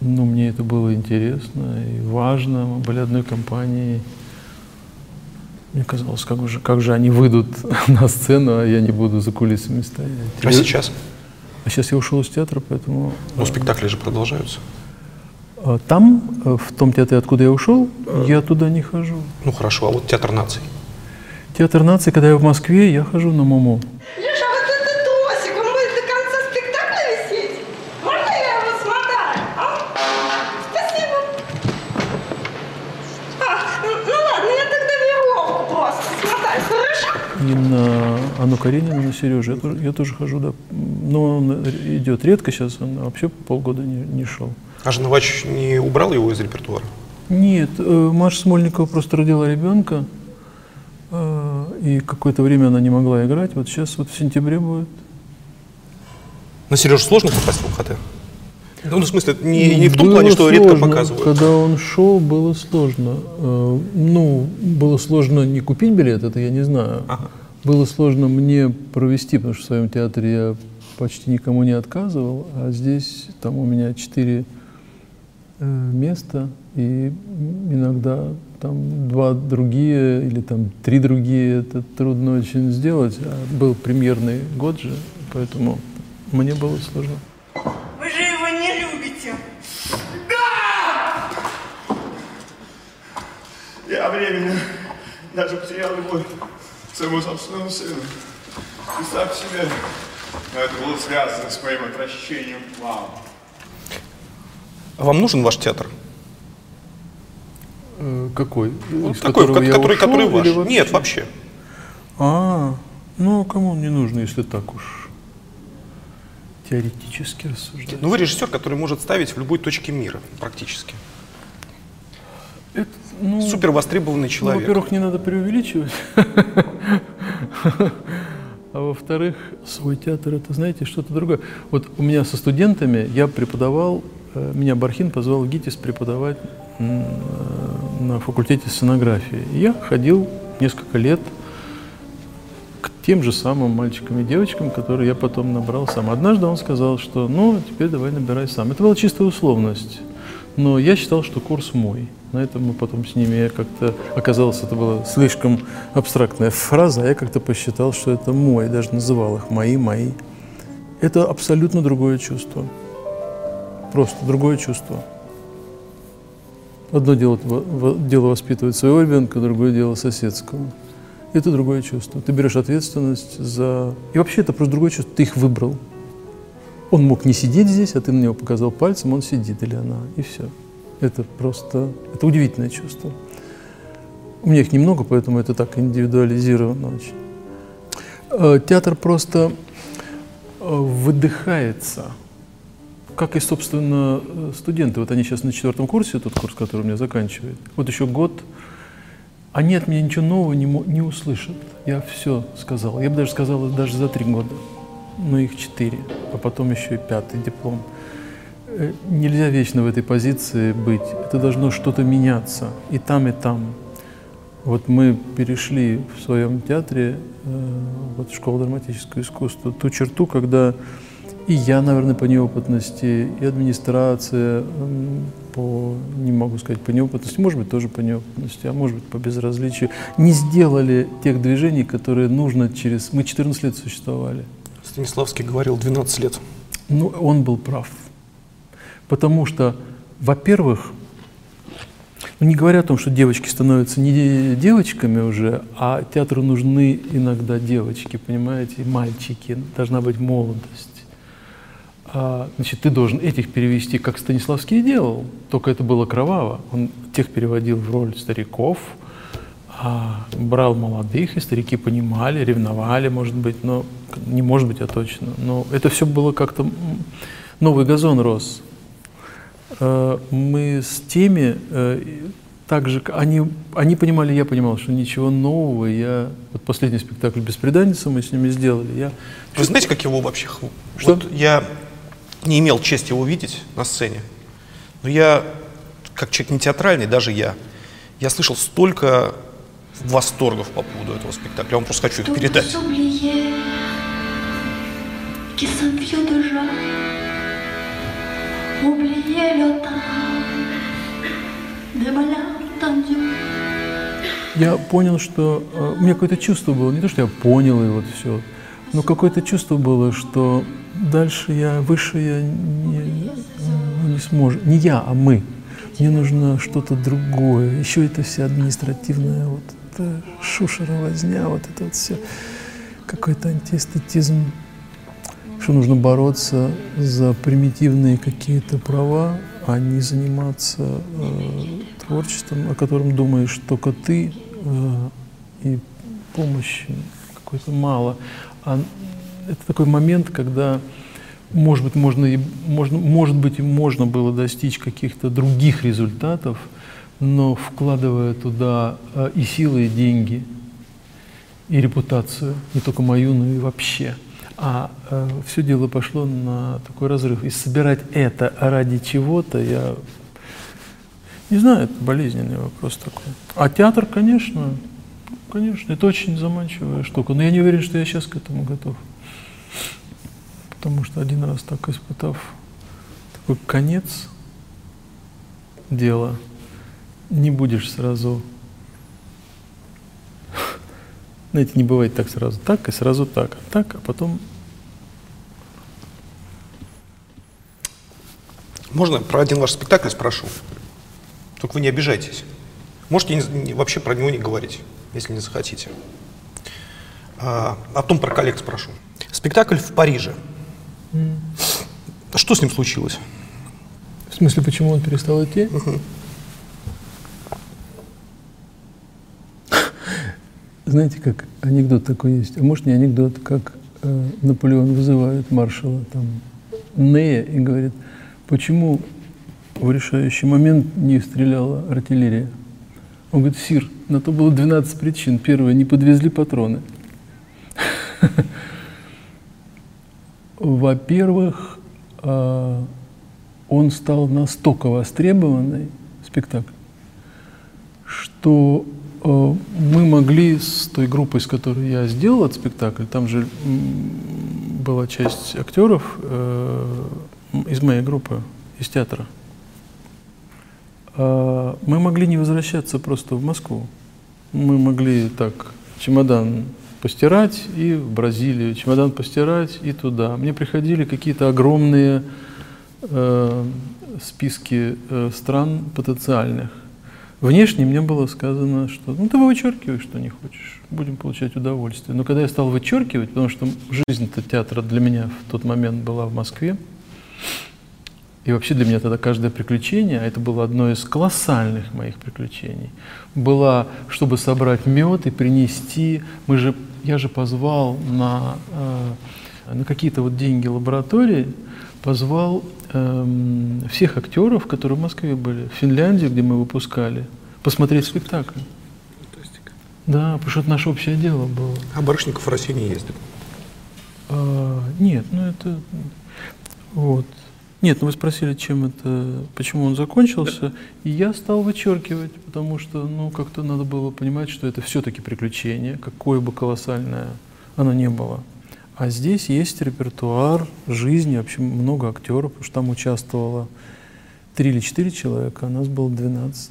Speaker 1: мне это было интересно и важно. Мы были одной компанией. Мне казалось, как же, как же они выйдут [laughs] на сцену, а я не буду за кулисами стоять.
Speaker 2: А сейчас?
Speaker 1: А сейчас я ушел из театра, поэтому...
Speaker 2: Но спектакли же продолжаются.
Speaker 1: А там, э, в том театре, откуда я ушел, я туда не хожу.
Speaker 2: Ну хорошо, а вот театр наций?
Speaker 1: Театр наций, когда я в Москве, я хожу на Момо.
Speaker 4: Леша, вот этот Тосик, он будет до конца спектакля висеть? Можно я его смотаю, а? Спасибо. А, ну, ну ладно, я тогда веревку просто смотаю, хорошо?
Speaker 1: И на Анну Каренину, на Сережу я тоже, я тоже хожу, да. Но он идет редко сейчас, он вообще полгода не, не шел.
Speaker 2: А Женовач не убрал его из репертуара?
Speaker 1: Нет, э, Маша Смольникова просто родила ребенка, э, и какое-то время она не могла играть. Вот сейчас вот в сентябре будет.
Speaker 2: На Сережу сложно попасть в МХТ? Ну, в смысле, не, не в том было плане, что
Speaker 1: сложно.
Speaker 2: редко показывают.
Speaker 1: Когда он шел, было сложно. Э, ну, было сложно не купить билет, это я не знаю.
Speaker 2: Ага.
Speaker 1: Было сложно мне провести, потому что в своем театре я почти никому не отказывал, а здесь там у меня четыре э, места, и иногда там два другие или там три другие, это трудно очень сделать. А был премьерный год же, поэтому мне было сложно.
Speaker 4: Вы же его не любите.
Speaker 5: Я временно даже потерял любовь своему собственному сыну. Представь себе, но это было связано с моим отвращением к вам.
Speaker 2: А вам нужен ваш театр?
Speaker 1: Э, Какой?
Speaker 2: Вот
Speaker 1: Из
Speaker 2: такой,
Speaker 1: я
Speaker 2: который,
Speaker 1: ушел
Speaker 2: который ваш.
Speaker 1: вообще?
Speaker 2: Нет, вообще.
Speaker 1: А, ну кому он не нужно, если так уж. теоретически рассуждать.
Speaker 2: Ну, вы режиссер, который может ставить в любой точке мира, практически.
Speaker 1: Это, ну,
Speaker 2: Супер востребованный
Speaker 1: ну,
Speaker 2: человек.
Speaker 1: во-первых, не надо преувеличивать. А во-вторых, свой театр это, знаете, что-то другое. Вот у меня со студентами я преподавал, э, меня Бархин позвал в ГИТИС преподавать э, на факультете сценографии. И Я ходил несколько лет к тем же самым мальчикам и девочкам, которые я потом набрал сам. Однажды он сказал, что ну, теперь давай набирай сам. Это была чистая условность. Но я считал, что курс мой. На этом мы потом с ними как-то оказалось, это была слишком абстрактная фраза, а я как-то посчитал, что это мой, даже называл их мои, мои. Это абсолютно другое чувство. Просто другое чувство. Одно дело, дело воспитывать своего ребенка, другое дело соседского. Это другое чувство. Ты берешь ответственность за... И вообще это просто другое чувство. Ты их выбрал. Он мог не сидеть здесь, а ты на него показал пальцем, он сидит или она, и все. Это просто, это удивительное чувство. У меня их немного, поэтому это так индивидуализировано очень. Э, Театр просто э, выдыхается, как и, собственно, студенты. Вот они сейчас на четвертом курсе, тот курс, который у меня заканчивает. Вот еще год, они от меня ничего нового не, не услышат. Я все сказал. Я бы даже сказал, даже за три года. Ну, их четыре, а потом еще и пятый диплом. Э, Нельзя вечно в этой позиции быть. Это должно что-то меняться и там, и там. Вот мы перешли в своем театре, э, вот школа драматического искусства, ту черту, когда и я, наверное, по неопытности, и администрация по, не могу сказать по неопытности, может быть, тоже по неопытности, а может быть, по безразличию, не сделали тех движений, которые нужно через... Мы 14 лет существовали.
Speaker 2: Станиславский говорил 12 лет.
Speaker 1: Ну, он был прав. Потому что, во-первых, ну, не говоря о том, что девочки становятся не девочками уже, а театру нужны иногда девочки, понимаете, и мальчики, должна быть молодость. А, значит, ты должен этих перевести, как Станиславский делал, только это было кроваво. Он тех переводил в роль стариков, а брал молодых, и старики понимали, ревновали, может быть, но не может быть, а точно. Но это все было как-то новый газон рос. Э, Мы с теми э, так же, к- они, они понимали, я понимал, что ничего нового. Я вот последний спектакль «Беспреданница» мы с ними сделали. Я
Speaker 2: Вы знаете, как его вообще...
Speaker 1: Что?
Speaker 2: Вот я не имел чести его видеть на сцене, но я, как человек не театральный, даже я, я слышал столько восторгов по поводу этого спектакля. Я вам просто хочу их передать.
Speaker 1: Я понял, что э, у меня какое-то чувство было, не то, что я понял и вот все, но какое-то чувство было, что дальше я, выше я не, ну, не сможет. Не я, а мы. Мне нужно что-то другое. Еще это вся административная вот эта шушера, возня, вот это вот все. Какой-то антиэстетизм, что нужно бороться за примитивные какие-то права, а не заниматься э, творчеством, о котором думаешь только ты, э, и помощи какой-то мало. А это такой момент, когда, может быть, можно, и, можно, может быть, можно было достичь каких-то других результатов, но вкладывая туда э, и силы, и деньги, и репутацию, не только мою, но и вообще. А все дело пошло на такой разрыв. И собирать это ради чего-то, я не знаю, это болезненный вопрос такой. А театр, конечно, конечно, это очень заманчивая штука. Но я не уверен, что я сейчас к этому готов. Потому что один раз так испытав такой конец дела, не будешь сразу знаете, не бывает так сразу так и сразу так, так, а потом
Speaker 2: Можно про один ваш спектакль спрошу? Только вы не обижайтесь. Можете не- не- вообще про него не говорить, если не захотите. А, о том про коллег спрошу. Спектакль в Париже. Что с ним случилось?
Speaker 1: В смысле, почему он перестал идти? Знаете, как анекдот такой есть, а может не анекдот, как э, Наполеон вызывает маршала там Нея и говорит, почему в решающий момент не стреляла артиллерия? Он говорит, Сир, на то было 12 причин. Первое, не подвезли патроны. Во-первых, а, он стал настолько востребованный, спектакль, что мы могли с той группой, с которой я сделал этот спектакль, там же была часть актеров э, из моей группы, из театра, а, мы могли не возвращаться просто в Москву. Мы могли так чемодан постирать и в Бразилию, чемодан постирать и туда. Мне приходили какие-то огромные э, списки э, стран потенциальных. Внешне мне было сказано, что ну ты вычеркивай, что не хочешь, будем получать удовольствие. Но когда я стал вычеркивать, потому что жизнь-то театра для меня в тот момент была в Москве, и вообще для меня тогда каждое приключение, а это было одно из колоссальных моих приключений, было, чтобы собрать мед и принести. Мы же, я же позвал на, э, на какие-то вот деньги лаборатории, позвал э, всех актеров, которые в Москве были, в Финляндии, где мы выпускали, посмотреть спектакль. Фантастика. Да, потому что это наше общее дело было.
Speaker 2: А Барышников в России не ездит?
Speaker 1: А, нет, ну это вот. Нет, ну вы спросили, чем это, почему он закончился, да. и я стал вычеркивать, потому что, ну, как-то надо было понимать, что это все-таки приключение, какое бы колоссальное оно не было. А здесь есть репертуар жизни, вообще много актеров, потому что там участвовало три или четыре человека, а нас было 12.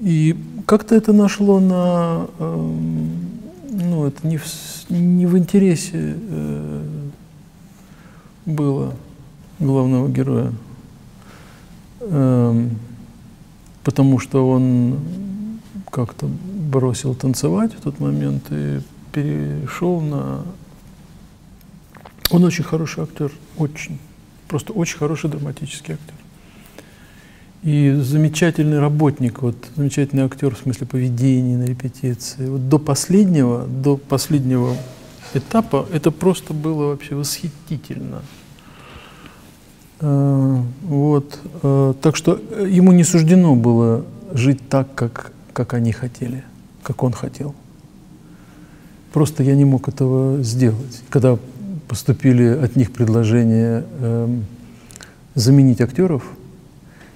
Speaker 1: И как-то это нашло на, э, ну, это не в, не в интересе э, было главного героя, эм, потому что он как-то бросил танцевать в тот момент и перешел на... Он очень хороший актер, очень, просто очень хороший драматический актер. И замечательный работник, вот замечательный актер в смысле поведения на репетиции. Вот до последнего, до последнего этапа это просто было вообще восхитительно. Э, вот. Э, так что ему не суждено было жить так, как, как они хотели, как он хотел. Просто я не мог этого сделать. Когда поступили от них предложения э, заменить актеров,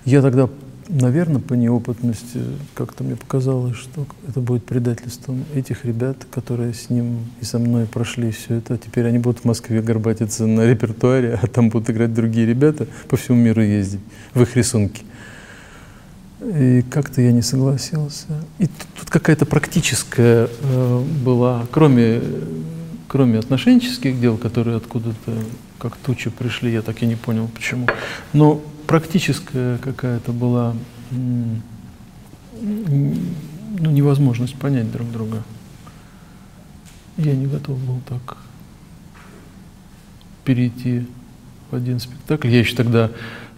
Speaker 1: я тогда наверное, по неопытности как-то мне показалось, что это будет предательством этих ребят, которые с ним и со мной прошли все это. Теперь они будут в Москве горбатиться на репертуаре, а там будут играть другие ребята, по всему миру ездить в их рисунки. И как-то я не согласился. И тут, тут какая-то практическая э, была, кроме, кроме отношенческих дел, которые откуда-то как тучи пришли, я так и не понял почему. Но практическая какая-то была ну, невозможность понять друг друга. Я не готов был так перейти в один спектакль. Я еще тогда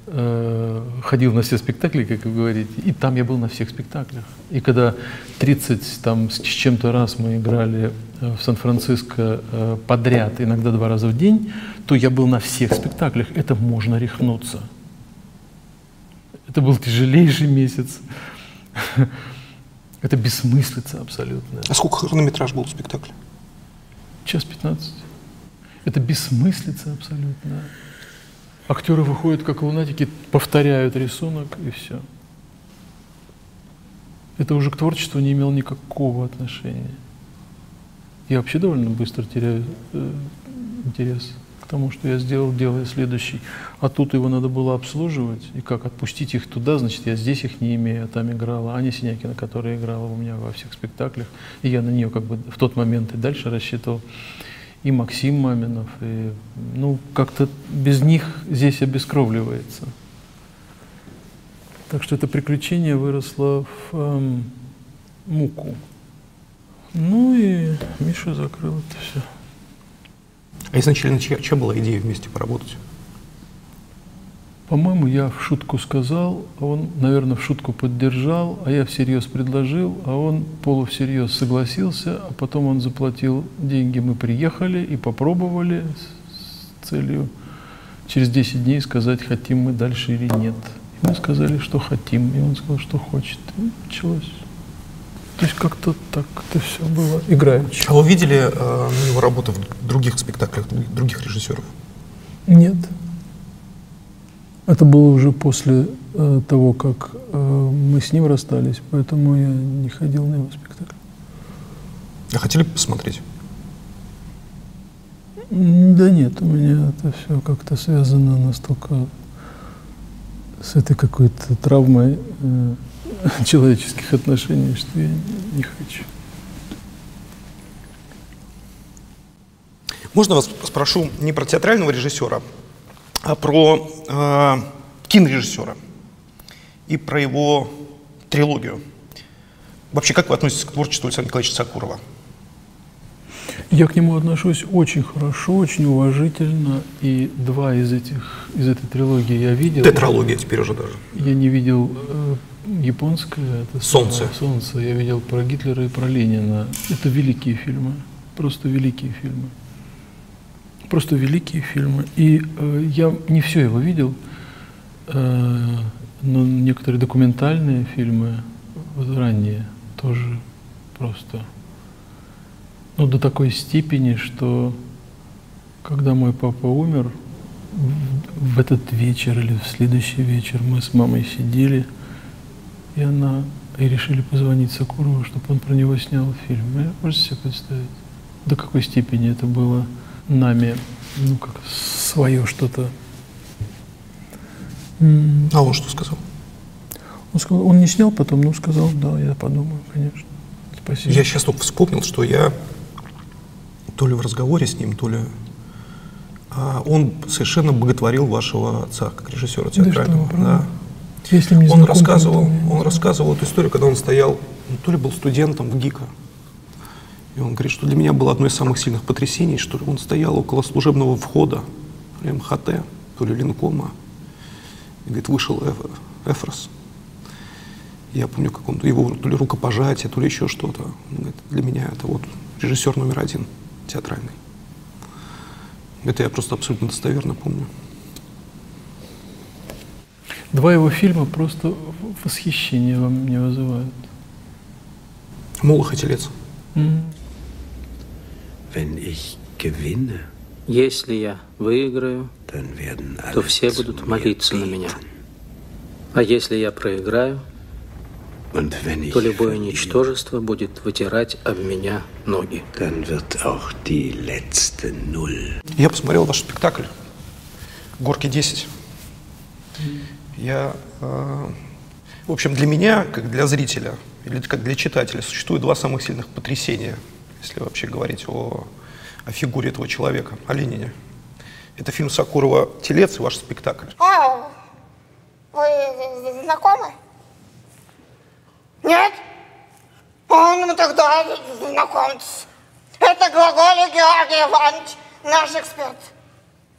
Speaker 1: ходил на все спектакли, как вы говорите, и там я был на всех спектаклях. И когда 30 там, с чем-то раз мы играли э, в Сан-Франциско э, подряд, иногда два раза в день, то я был на всех спектаклях. Это можно рехнуться. Это был тяжелейший месяц. [laughs] Это бессмыслица абсолютно.
Speaker 2: А сколько хронометраж был у спектакля?
Speaker 1: Час пятнадцать. Это бессмыслица абсолютно. Актеры выходят как лунатики, повторяют рисунок и все. Это уже к творчеству не имело никакого отношения. Я вообще довольно быстро теряю э, интерес к тому, что я сделал, делая следующий. А тут его надо было обслуживать. И как отпустить их туда, значит, я здесь их не имею, а там играла Аня Синякина, которая играла у меня во всех спектаклях. И я на нее как бы в тот момент и дальше рассчитывал. И Максим Маминов. И, ну, как-то без них здесь обескровливается. Так что это приключение выросло в эм, муку. Ну и Миша закрыл это все.
Speaker 2: А изначально чья, чья была идея вместе поработать?
Speaker 1: По-моему, я в шутку сказал, а он, наверное, в шутку поддержал, а я всерьез предложил, а он полувсерьез согласился, а потом он заплатил деньги. Мы приехали и попробовали с целью через 10 дней сказать, хотим мы дальше или нет. И мы сказали, что хотим, и он сказал, что хочет. И началось. То есть как-то так это все было играючи.
Speaker 2: А вы видели э, на него работы в других спектаклях друг- других режиссеров?
Speaker 1: Нет. Это было уже после э, того, как э, мы с ним расстались, поэтому я не ходил на его спектакль.
Speaker 2: А хотели бы посмотреть?
Speaker 1: Да нет, у меня это все как-то связано настолько с этой какой-то травмой э, [laughs] человеческих отношений, что я не хочу.
Speaker 2: Можно вас спрошу не про театрального режиссера, про э, кинорежиссера и про его трилогию. Вообще, как вы относитесь к творчеству Александра Николаевича Сакурова?
Speaker 1: Я к нему отношусь очень хорошо, очень уважительно, и два из этих из этой трилогии я видел.
Speaker 2: Тетралогия теперь уже даже.
Speaker 1: Я не видел э, японское, это
Speaker 2: «Солнце».
Speaker 1: самое «Солнце». Я видел про Гитлера и про Ленина. Это великие фильмы, просто великие фильмы. Просто великие фильмы. И э, я не все его видел, э, но некоторые документальные фильмы, вот ранние, тоже просто, ну, до такой степени, что когда мой папа умер, в, в этот вечер или в следующий вечер мы с мамой сидели, и она и решили позвонить Сакурову, чтобы он про него снял фильм. Можете себе представить, до какой степени это было нами, ну, как свое что-то.
Speaker 2: А он что сказал?
Speaker 1: Он, сказал, он не снял потом, но сказал, да, я подумаю, конечно. Спасибо.
Speaker 2: Я сейчас только вспомнил, что я то ли в разговоре с ним, то ли... а, он совершенно боготворил вашего отца, как режиссера театрального.
Speaker 1: с ним не
Speaker 2: Он
Speaker 1: знаком,
Speaker 2: рассказывал, он рассказывал эту историю, когда он стоял, ну, то ли был студентом в ГИКа. И он говорит, что для меня было одно из самых сильных потрясений, что он стоял около служебного входа МХТ, то ли Линкома. И говорит, вышел Эф- Эфрос. Я помню, как он, его то ли рукопожатие, то ли еще что-то. Он говорит, для меня это вот режиссер номер один театральный. Это я просто абсолютно достоверно помню.
Speaker 1: Два его фильма просто восхищение во мне вызывают.
Speaker 2: Молох и телец.
Speaker 1: М.
Speaker 6: Wenn ich gewinne,
Speaker 7: Если я выиграю,
Speaker 6: dann werden alle
Speaker 7: то все будут молиться на меня. А если я проиграю,
Speaker 6: Und wenn ich
Speaker 7: то любое
Speaker 6: verliere,
Speaker 7: ничтожество будет вытирать об меня ноги.
Speaker 6: dann wird auch die letzte Null
Speaker 2: Я посмотрел ваш спектакль «Горки 10». Я, э, в общем, для меня, как для зрителя, или как для читателя, существует два самых сильных потрясения, если вообще говорить о, о фигуре этого человека, о Ленине. Это фильм Сакурова «Телец» и ваш спектакль.
Speaker 8: А, вы знакомы? Нет? А, ну тогда знакомьтесь. Это Глаголев Георгий Иванович, наш эксперт.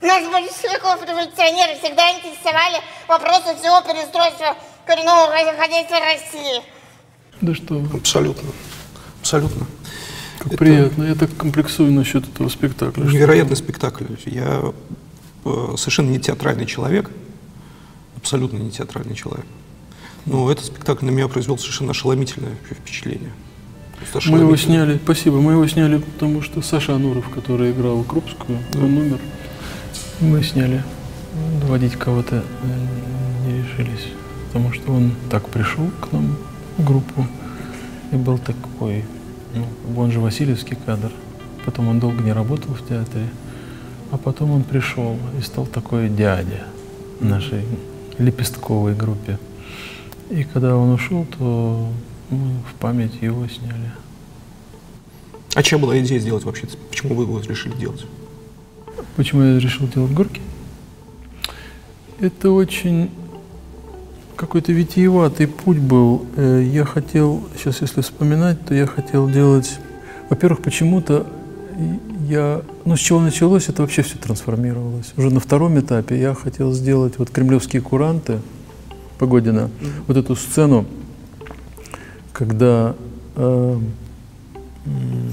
Speaker 8: Нас, большевиков, революционеры, всегда интересовали вопросы всего переустройства коренного хозяйства России.
Speaker 1: Да что вы,
Speaker 2: Абсолютно. Абсолютно.
Speaker 1: Как
Speaker 2: Это
Speaker 1: приятно. Я так комплексую насчет этого спектакля. что-
Speaker 2: Невероятный спектакль. Я э, совершенно не театральный человек, абсолютно не театральный человек. Но этот спектакль на меня произвел совершенно ошеломительное впечатление.
Speaker 1: Мы его сняли, спасибо, мы его сняли, потому что Саша Ануров, который играл Крупскую, он умер. Мы сняли. Доводить кого-то э, не решились, потому что он так пришел к нам в группу и был такой, он же Васильевский кадр. Потом он долго не работал в театре, а потом он пришел и стал такой дядя нашей лепестковой группе. И когда он ушел, то мы в память его сняли.
Speaker 2: А чья была идея сделать вообще? это? Почему вы его решили делать?
Speaker 1: Почему я решил делать горки? Это очень какой-то витиеватый путь был. Э, Я хотел, сейчас если вспоминать, то я хотел делать, во-первых, почему-то я, ну с чего началось, это вообще все трансформировалось. Уже на втором этапе я хотел сделать вот кремлевские куранты Погодина, вот эту сцену, когда э, м,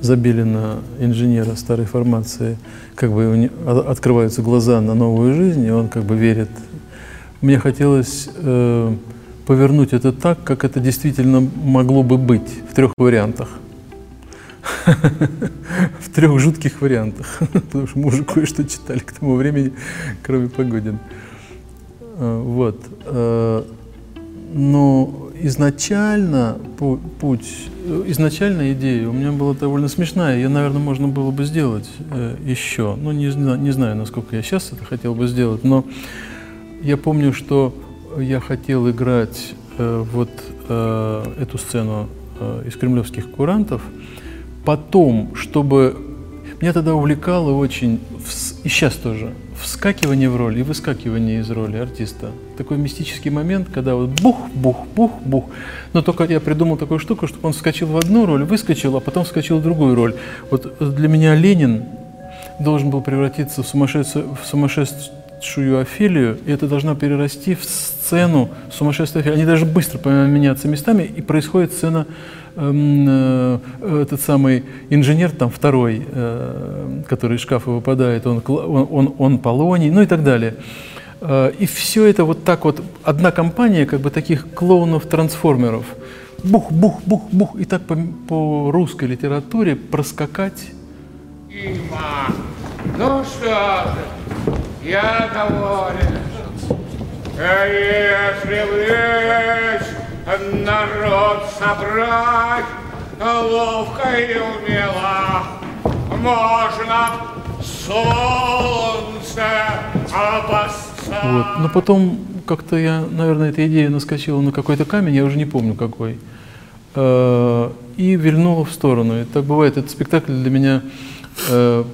Speaker 1: Забелина, инженера старой формации, как бы у не- о- открываются глаза на новую жизнь, и он как бы верит. Мне хотелось э, повернуть это так, как это действительно могло бы быть в трех вариантах. [laughs] В трех жутких вариантах. [laughs] Потому что мы уже кое-что читали к тому времени, кроме Погодин. Э, Вот. Э, Но изначально пу- путь, э, изначально идея у меня была довольно смешная. Ее, наверное, можно было бы сделать еще. Ну, не, не знаю, насколько я сейчас это хотел бы сделать, но я помню, что я хотел играть э, вот э, эту сцену э, из кремлевских курантов. Потом, чтобы... Меня тогда увлекало очень, вс- и сейчас тоже, вскакивание в роль и выскакивание из роли артиста. Такой мистический момент, когда вот бух, бух, бух, бух. Но только я придумал такую штуку, чтобы он вскочил в одну роль, выскочил, а потом вскочил в другую роль. Вот для меня Ленин должен был превратиться в сумасшедшую, в сумасшедшую Офелию, и это должно перерасти в сцену сумасшествия Офелии. Они даже быстро поменяться местами, и происходит сцена, эм, э, этот самый инженер, там второй, э, который из шкафа выпадает, он, он, он, он Полоний, ну и так далее. Э, И все это вот так вот, одна компания как бы таких клоунов-трансформеров. Бух, бух, бух, бух. И так по, по русской литературе проскакать
Speaker 9: ну что же, я доволен. А если весь народ собрать, ловко и умело, можно солнце обоссать.
Speaker 1: Вот. Но потом как-то я, наверное, эта идея наскочила на какой-то камень, я уже не помню какой, э, и вильнула в сторону. И так бывает, этот спектакль для меня э,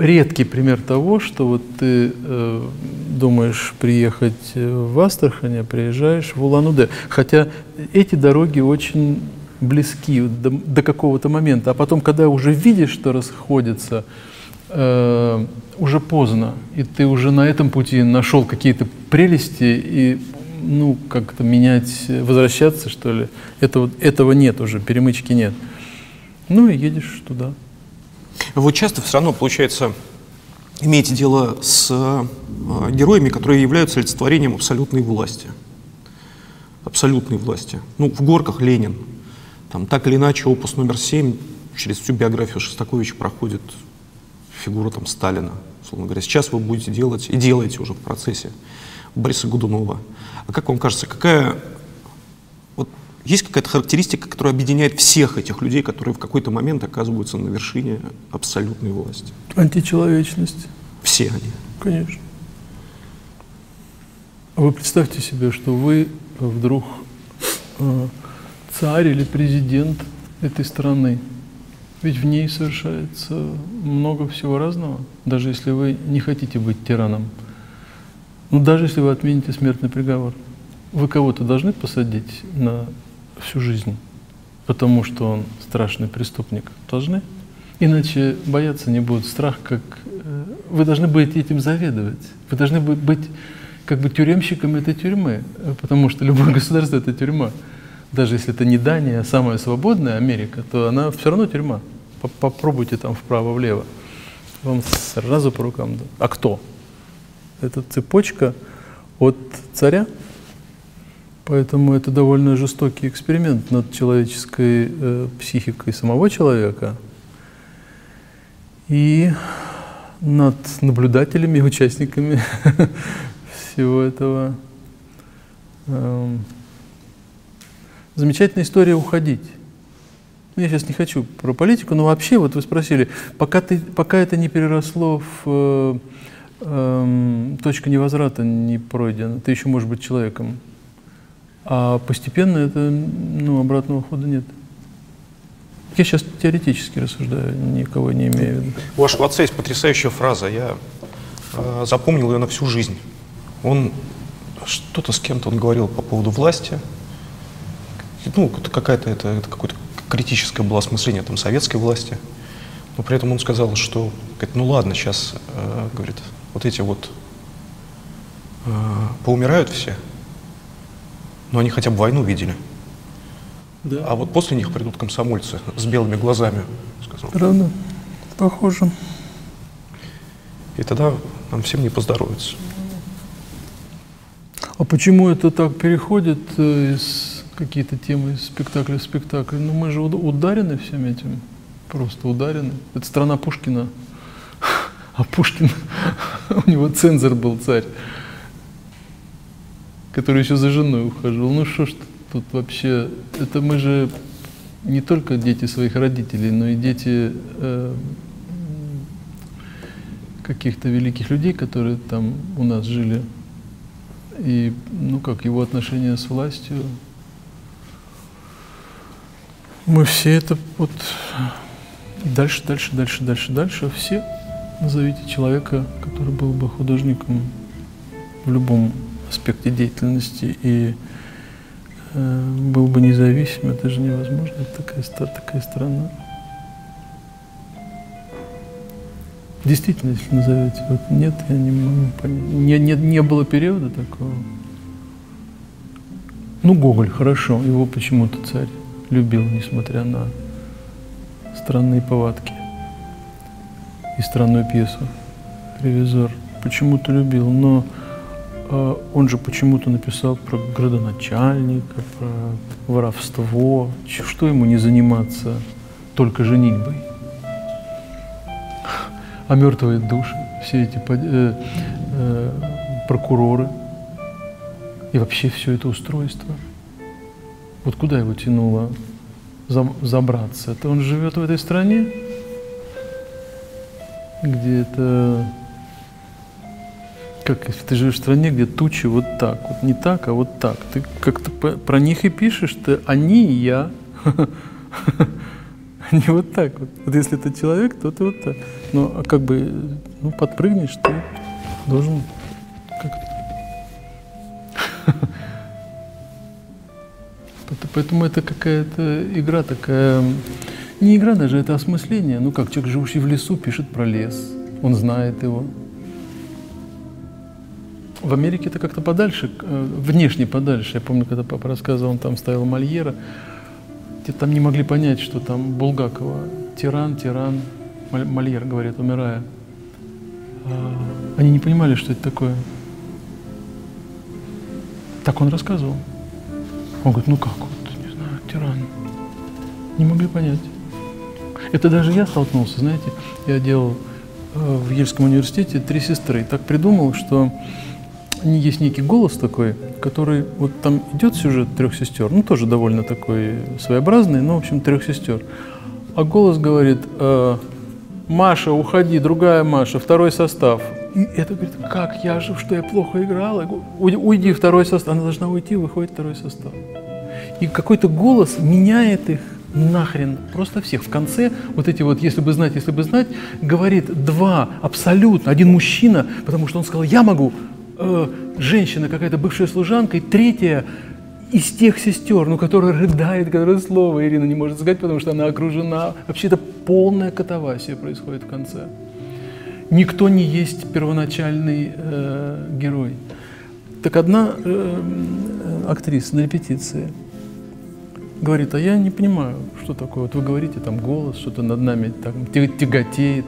Speaker 1: редкий пример того, что вот ты э, думаешь приехать в Астрахань, а приезжаешь в Улан-Удэ. Хотя эти дороги очень близки до, до какого-то момента, а потом, когда уже видишь, что расходятся, э, уже поздно, и ты уже на этом пути нашел какие-то прелести, и ну, как-то менять, возвращаться, что ли, этого, этого нет уже, перемычки нет. Ну и едешь туда.
Speaker 2: Вы часто все равно, получается, имеете дело с э, героями, которые являются олицетворением абсолютной власти. Абсолютной власти. Ну, в горках Ленин. Там, так или иначе, опус номер семь через всю биографию Шостаковича проходит фигура там, Сталина, условно говоря. Сейчас вы будете делать, и делаете уже в процессе, Бориса Годунова. А как вам кажется, какая вот есть какая-то характеристика, которая объединяет всех этих людей, которые в какой-то момент оказываются на вершине абсолютной власти?
Speaker 1: Античеловечность.
Speaker 2: Все они.
Speaker 1: Конечно. А Вы представьте себе, что вы вдруг э, царь или президент этой страны. Ведь в ней совершается много всего разного, даже если вы не хотите быть тираном. Ну, даже если вы отмените смертный приговор. Вы кого-то должны посадить на всю жизнь, потому что он страшный преступник. Должны? Иначе бояться не будут. Страх как... э, Вы должны будете этим заведовать. Вы должны быть как бы тюремщиком этой тюрьмы, э, потому что любое [laughs] государство — это тюрьма. Даже если это не Дания, а самая свободная Америка, то она все равно тюрьма. По- Попробуйте там вправо-влево. Вам сразу по рукам. А кто? Это цепочка от царя. Поэтому это довольно жестокий эксперимент над человеческой э, психикой самого человека и над наблюдателями, и участниками [laughs] всего этого. Эм, Замечательная история уходить. Я сейчас не хочу про политику, но вообще, вот вы спросили, пока, ты, пока это не переросло в э, эм, точка невозврата не пройдена, ты еще можешь быть человеком. А постепенно это, ну, обратного хода нет. Я сейчас теоретически рассуждаю, никого не имею в виду.
Speaker 2: У вашего отца есть потрясающая фраза, я э, запомнил ее на всю жизнь. Он что-то с кем-то он говорил по поводу власти. Ну, какая-то это, это какое-то критическое было осмысление там советской власти. Но при этом он сказал, что, говорит, ну ладно, сейчас, э, говорит, вот эти вот э, поумирают все, но они хотя бы войну видели.
Speaker 1: Да.
Speaker 2: А вот после них придут комсомольцы с белыми глазами, сказал.
Speaker 1: Правда? Похоже.
Speaker 2: И тогда нам всем не поздоровится.
Speaker 1: А почему это так переходит э, из какие-то темы из спектакля в спектакль? Ну мы же уд- ударены всем этим. Просто ударены. Это страна Пушкина. [laughs] А Пушкин, [laughs] у него цензор был царь, который еще за женой ухаживал. Ну что ж тут вообще, это мы же не только дети своих родителей, но и дети э, каких-то великих людей, которые там у нас жили. И, ну как, его отношения с властью. Мы все это вот дальше, дальше, дальше, дальше, дальше. Все назовите человека, который был бы художником в любом аспекте деятельности и э, был бы независим. Это же невозможно. Это такая, такая страна. Действительно, если назовете, вот нет, я не могу понять. Не, не, не было периода такого. Ну, Гоголь, хорошо, его почему-то царь любил, несмотря на странные повадки и странную пьесу «Ревизор». Почему-то любил, но он же почему-то написал про градоначальника, про воровство. Что ему не заниматься только женитьбой? А мертвые души, все эти э, э, прокуроры и вообще все это устройство. Вот куда его тянуло за- забраться? Это он живет в этой стране, где это как ты живешь в стране, где тучи вот так, вот не так, а вот так. Ты как-то про них и пишешь, ты они и я. [laughs] Они вот так вот. Вот если ты человек, то ты вот так. Ну, а как бы, ну, подпрыгнешь, ты должен. [laughs] Пот- Поэтому это какая-то игра такая, не игра даже, это осмысление. Ну как человек, живущий в лесу, пишет про лес, он знает его. В Америке это как-то подальше, э, внешне подальше. Я помню, когда папа рассказывал, он там ставил Мольера, те там не могли понять, что там Булгакова тиран, тиран, Моль- Мольер говорит, умирая. Они не понимали, что это такое. Так он рассказывал. Он говорит, ну как вот, не знаю, тиран. Не могли понять. Это даже я столкнулся, знаете, я делал э, в Ельском университете три сестры. Так придумал, что есть некий голос такой, который вот там идет сюжет трех сестер, ну тоже довольно такой своеобразный, но в общем трех сестер. А голос говорит, э, Маша, уходи, другая Маша, второй состав. И это говорит, как я же, что я плохо играла. Я говорю, «Уйди- Уйди, второй состав. Она должна уйти, выходит второй состав. И какой-то голос меняет их нахрен просто всех. В конце вот эти вот, если бы знать, если бы знать, говорит два абсолютно, один мужчина, потому что он сказал, я могу, э, женщина какая-то бывшая служанка, и третья из тех сестер, ну, которая рыдает, которая слово Ирина не может сказать, потому что она окружена. Вообще это полная катавасия происходит в конце. Никто не есть первоначальный э, герой. Так одна э, актриса на репетиции говорит, а я не понимаю, что такое. Вот вы говорите, там голос, что-то над нами там тя- тяготеет.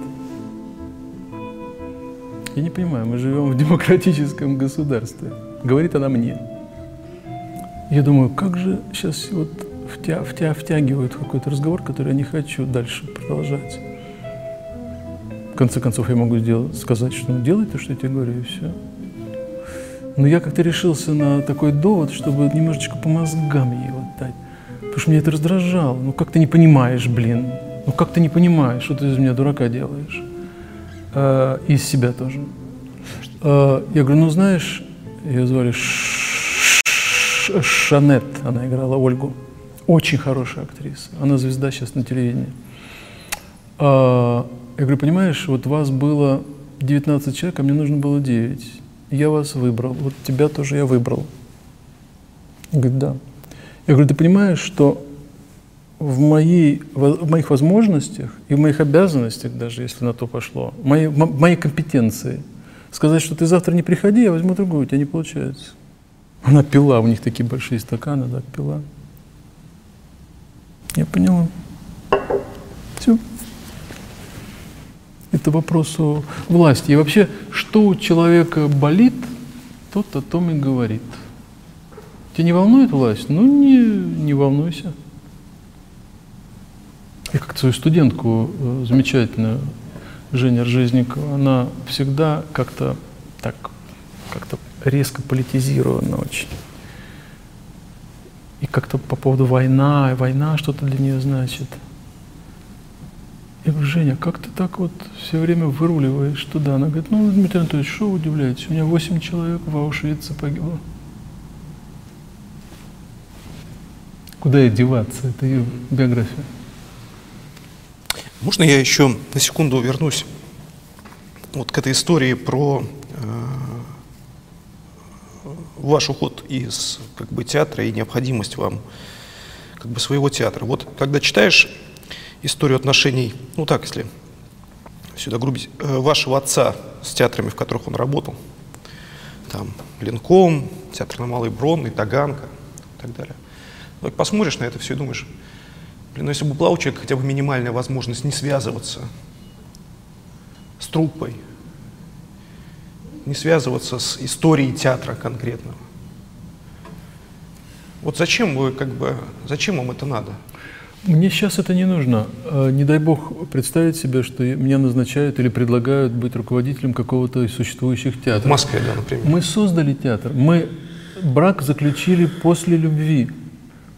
Speaker 1: Я не понимаю, мы живем в демократическом государстве. Говорит она мне. Я думаю, как же сейчас вот втя, втя, втягивают какой-то разговор, который я не хочу дальше продолжать. В конце концов, я могу сделать, сказать, что ну, делай то, что я тебе говорю, и все. Но я как-то решился на такой довод, чтобы немножечко по мозгам ей вот дать. Потому что меня это раздражало. Ну как ты не понимаешь, блин? Ну как ты не понимаешь, что ты из меня дурака делаешь? И из себя тоже. А, я говорю, ну знаешь, ее звали Шанет, она играла Ольгу. Очень хорошая актриса. Она звезда сейчас на телевидении. А, я говорю, понимаешь, вот вас было 19 человек, а мне нужно было 9. Я вас выбрал. Вот тебя тоже я выбрал. Говорит, да. Я говорю, ты понимаешь, что в, моей, в моих возможностях и в моих обязанностях, даже если на то пошло, мои, м- мои компетенции, сказать, что ты завтра не приходи, я возьму другую, у тебя не получается. Она пила, у них такие большие стаканы, так пила. Я поняла. Все. Это вопрос о власти. И вообще, что у человека болит, тот о том и говорит. Тебя не волнует власть? Ну, не, не волнуйся. Я как-то свою студентку э, замечательную, Женя Ржезникова, она всегда как-то так, как-то резко политизирована очень. И как-то по поводу война, война что-то для нее значит. Я говорю, Женя, как ты так вот все время выруливаешь туда? Она говорит, ну, Дмитрий Анатольевич, что вы удивляетесь? У меня 8 человек в Аушвице погибло. Куда ей деваться? Это ее биография.
Speaker 2: Можно я еще на секунду вернусь вот к этой истории про э, ваш уход из как бы, театра и необходимость вам как бы, своего театра. Вот когда читаешь историю отношений, ну так, если сюда грубить, э, вашего отца с театрами, в которых он работал, там Ленком, театр на Малой Бронной, Таганка и так далее. Вот посмотришь на это все и думаешь, блин, ну если бы была у человека хотя бы минимальная возможность не связываться с труппой, не связываться с историей театра конкретного. Вот зачем вы, как бы, зачем вам это надо?
Speaker 1: Мне сейчас это не нужно. А, Не дай бог представить себе, что меня назначают или предлагают быть руководителем какого-то из существующих
Speaker 2: В
Speaker 1: театров.
Speaker 2: Москве, да, например.
Speaker 1: Мы создали театр. Мы брак заключили после любви.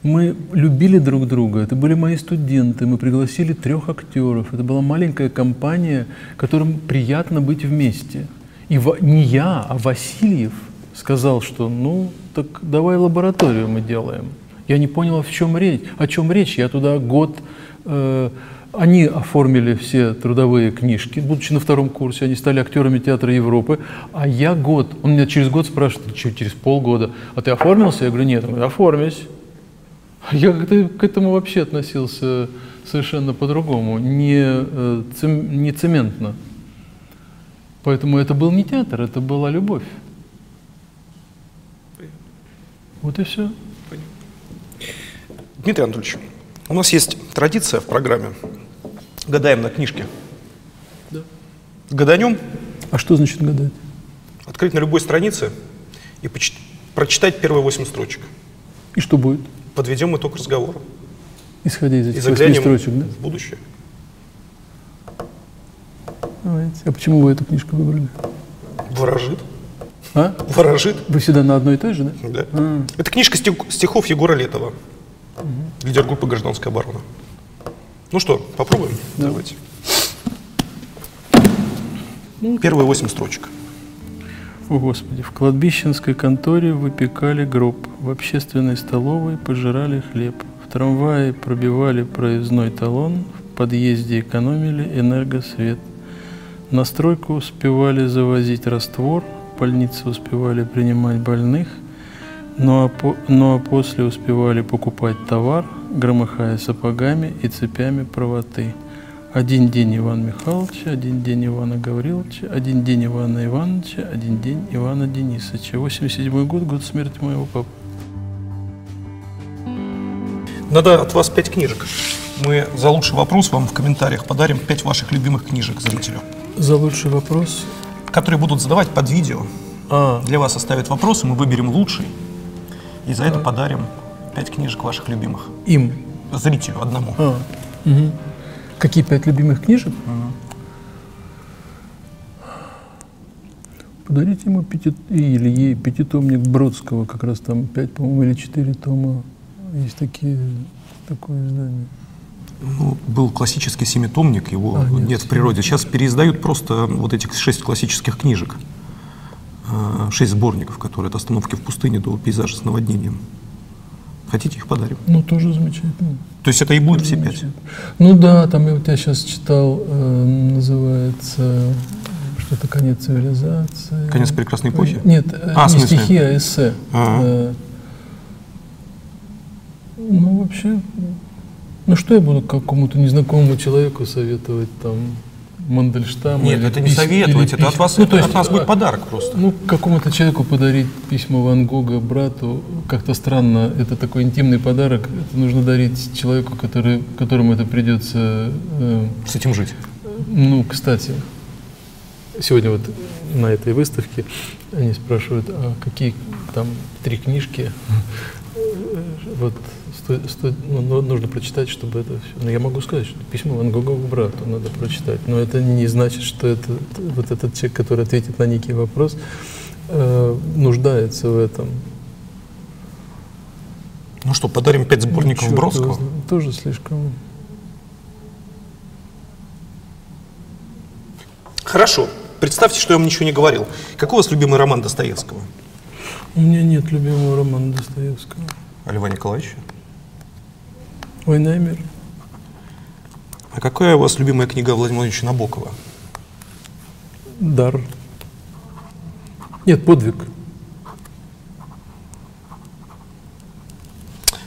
Speaker 1: Мы любили друг друга. Это были мои студенты. Мы пригласили трех актеров. Это была маленькая компания, которым приятно быть вместе. И не я, а Васильев сказал, что ну так давай лабораторию мы делаем. Я не понял, в чем речь. О чем речь? Я туда год э, они оформили все трудовые книжки, будучи на втором курсе, они стали актерами театра Европы, а я год, он меня через год спрашивает, «Че, через полгода, а ты оформился? Я говорю, нет, он говорит, оформись. Я как-то к этому вообще относился совершенно по-другому, не, э, цем- не цементно. Поэтому это был не театр, это была любовь. Вот и все.
Speaker 2: Дмитрий Анатольевич, у нас есть традиция в программе. Гадаем на книжке.
Speaker 1: Да.
Speaker 2: Гаданем,
Speaker 1: А что значит гадать?
Speaker 2: открыть на любой странице и поч- прочитать первые восемь строчек.
Speaker 1: И что будет?
Speaker 2: Подведем итог разговора.
Speaker 1: Исходя из
Speaker 2: И
Speaker 1: этих
Speaker 2: заглянем
Speaker 1: строчек, да?
Speaker 2: в будущее.
Speaker 1: Давайте. А почему вы эту книжку выбрали?
Speaker 2: Ворожит.
Speaker 1: А?
Speaker 2: Ворожит.
Speaker 1: Вы всегда на одной и той же, да?
Speaker 2: Да.
Speaker 1: А.
Speaker 2: Это книжка стих- стихов Егора Летова, лидер группы «Гражданская оборона». Ну что, попробуем? Давайте. Первые восемь строчек.
Speaker 1: О, Господи, в кладбищенской конторе выпекали гроб, в общественной столовой пожирали хлеб, в трамвае пробивали проездной талон, в подъезде экономили энергосвет. На стройку успевали завозить раствор, в больнице успевали принимать больных, ну а, по- ну а после успевали покупать товар, громыхая сапогами и цепями правоты. Один день Ивана Михайловича, один день Ивана Гавриловича, один день Ивана Ивановича, один день Ивана Денисовича. 87 год, год смерти моего папы.
Speaker 2: Надо от вас пять книжек. Мы за лучший вопрос вам в комментариях подарим пять ваших любимых книжек зрителю,
Speaker 1: За лучший вопрос.
Speaker 2: которые будут задавать под видео.
Speaker 1: А,
Speaker 2: Для вас оставят вопросы, мы выберем лучший. И за это подарим пять книжек ваших любимых.
Speaker 1: им.
Speaker 2: Зрителю одному.
Speaker 1: А, мгм. Какие пять любимых книжек? Подарите ему пяти, или ей пятитомник Бродского, как раз там пять, по-моему, или четыре тома. Есть такие, такое издание.
Speaker 2: Ну, был классический семитомник, его
Speaker 1: А, нет,
Speaker 2: нет, в природе. Сейчас переиздают просто вот этих шесть классических книжек. Э, Шесть сборников, которые от остановки в пустыне до пейзажа с наводнением. Хотите, их подарим?
Speaker 1: Ну, тоже замечательно.
Speaker 2: То есть это и будет все пять?
Speaker 1: Ну да, там я у тебя сейчас читал, э, называется что-то «Конец цивилизации».
Speaker 2: «Конец прекрасной эпохи»?
Speaker 1: Нет, э,
Speaker 2: А,
Speaker 1: не стихи, а эссе.
Speaker 2: А.
Speaker 1: Э, ну, вообще, ну что я буду какому-то незнакомому человеку советовать там? Мандельштама.
Speaker 2: Нет, это не
Speaker 1: пись-
Speaker 2: советовать, это от вас-
Speaker 1: ну, то есть,
Speaker 2: от нас будет
Speaker 1: а,
Speaker 2: подарок просто.
Speaker 1: Ну, какому-то человеку подарить письмо Ван Гога брату как-то странно. Это такой интимный подарок. Это нужно дарить человеку, который, которому это придется... э,
Speaker 2: С этим жить.
Speaker 1: ну, кстати, сегодня вот на этой выставке они спрашивают, а какие там три книжки [laughs] э, вот сто- сто- ну, ну, нужно прочитать, чтобы это все. Но я могу сказать, что письмо Ван Гога брату надо прочитать. Но это не значит, что это вот этот человек, который ответит на некий вопрос, э, нуждается в этом.
Speaker 2: Ну что, подарим пять сборников
Speaker 1: Черт его
Speaker 2: Бродского?
Speaker 1: знает. Тоже слишком.
Speaker 2: Хорошо. Представьте, что я вам ничего не говорил. Какой у вас любимый роман Достоевского?
Speaker 1: У меня нет любимого романа Достоевского.
Speaker 2: А Льва Николаевича?
Speaker 1: Война и мир.
Speaker 2: А какая у вас любимая книга Владимира Владимировича Набокова?
Speaker 1: Дар. Нет, подвиг.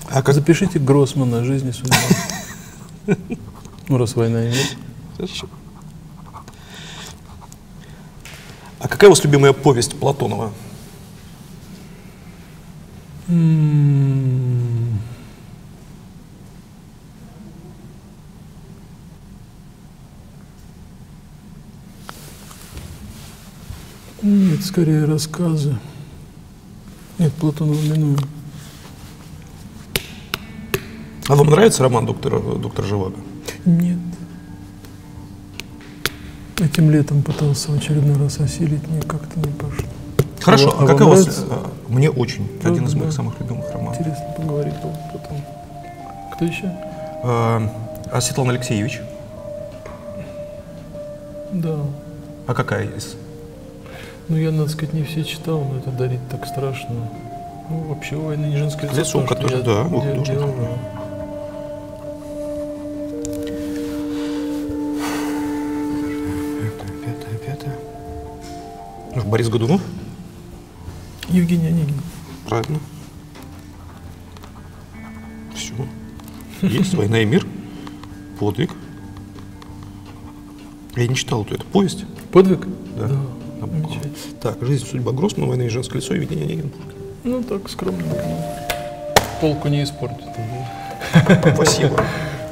Speaker 2: А как...
Speaker 1: Запишите Гроссмана «Жизнь и судьба». Ну, раз война и мир.
Speaker 2: Хорошо. А какая у вас любимая повесть Платонова?
Speaker 1: М. Нет, скорее рассказы. Нет, Платонова минуем.
Speaker 2: А вам нравится роман доктора, доктор Живаго?
Speaker 1: Нет. Этим летом пытался в очередной раз осилить, мне как-то не пошло.
Speaker 2: Хорошо,
Speaker 1: А
Speaker 2: а, какая у вас...
Speaker 1: нравится?
Speaker 2: а, Мне очень.
Speaker 1: Да,
Speaker 2: Один из моих
Speaker 1: да.
Speaker 2: самых любимых романов.
Speaker 1: Интересно поговорить потом. Кто еще?
Speaker 2: А, а Светлана Алексеевич?
Speaker 1: Да.
Speaker 2: А какая из?
Speaker 1: Ну, я, надо сказать, не все читал, но это дарить так страшно. Ну, вообще, «Война не женское
Speaker 2: Лесу,
Speaker 1: лицо», что
Speaker 2: который,
Speaker 1: я
Speaker 2: да,
Speaker 1: де-
Speaker 2: художник.
Speaker 1: делаю.
Speaker 2: Пятое, пятое, пятое. Борис Годунов?
Speaker 1: Евгений Онегин.
Speaker 2: Правильно. Все. Есть «Война и мир», «Подвиг». Я не читал эту, это повесть.
Speaker 1: Подвиг?
Speaker 2: Да. Набокова. Так, «Жизнь, судьба Гроссмана», «Война и женское лицо», Евгений Онегин.
Speaker 1: Ну, так, скромненько. Полку не испортит.
Speaker 2: Спасибо.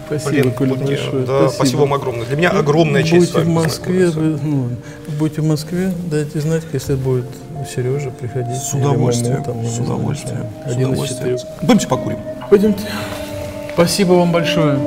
Speaker 1: Спасибо,
Speaker 2: Блин, мне-
Speaker 1: большое.
Speaker 2: да, спасибо вам огромное. Для меня огромная честь с
Speaker 1: Будете в
Speaker 2: вами
Speaker 1: Москве,
Speaker 2: познакомиться.
Speaker 1: вы, ну, будете в Москве, дайте знать, если будет Сережа, приходите.
Speaker 2: С удовольствием,
Speaker 1: Маму, там,
Speaker 2: с
Speaker 1: знаю,
Speaker 2: удовольствием,
Speaker 1: там,
Speaker 2: с удовольствием. Пойдемте покурим.
Speaker 1: Пойдемте. Спасибо вам большое.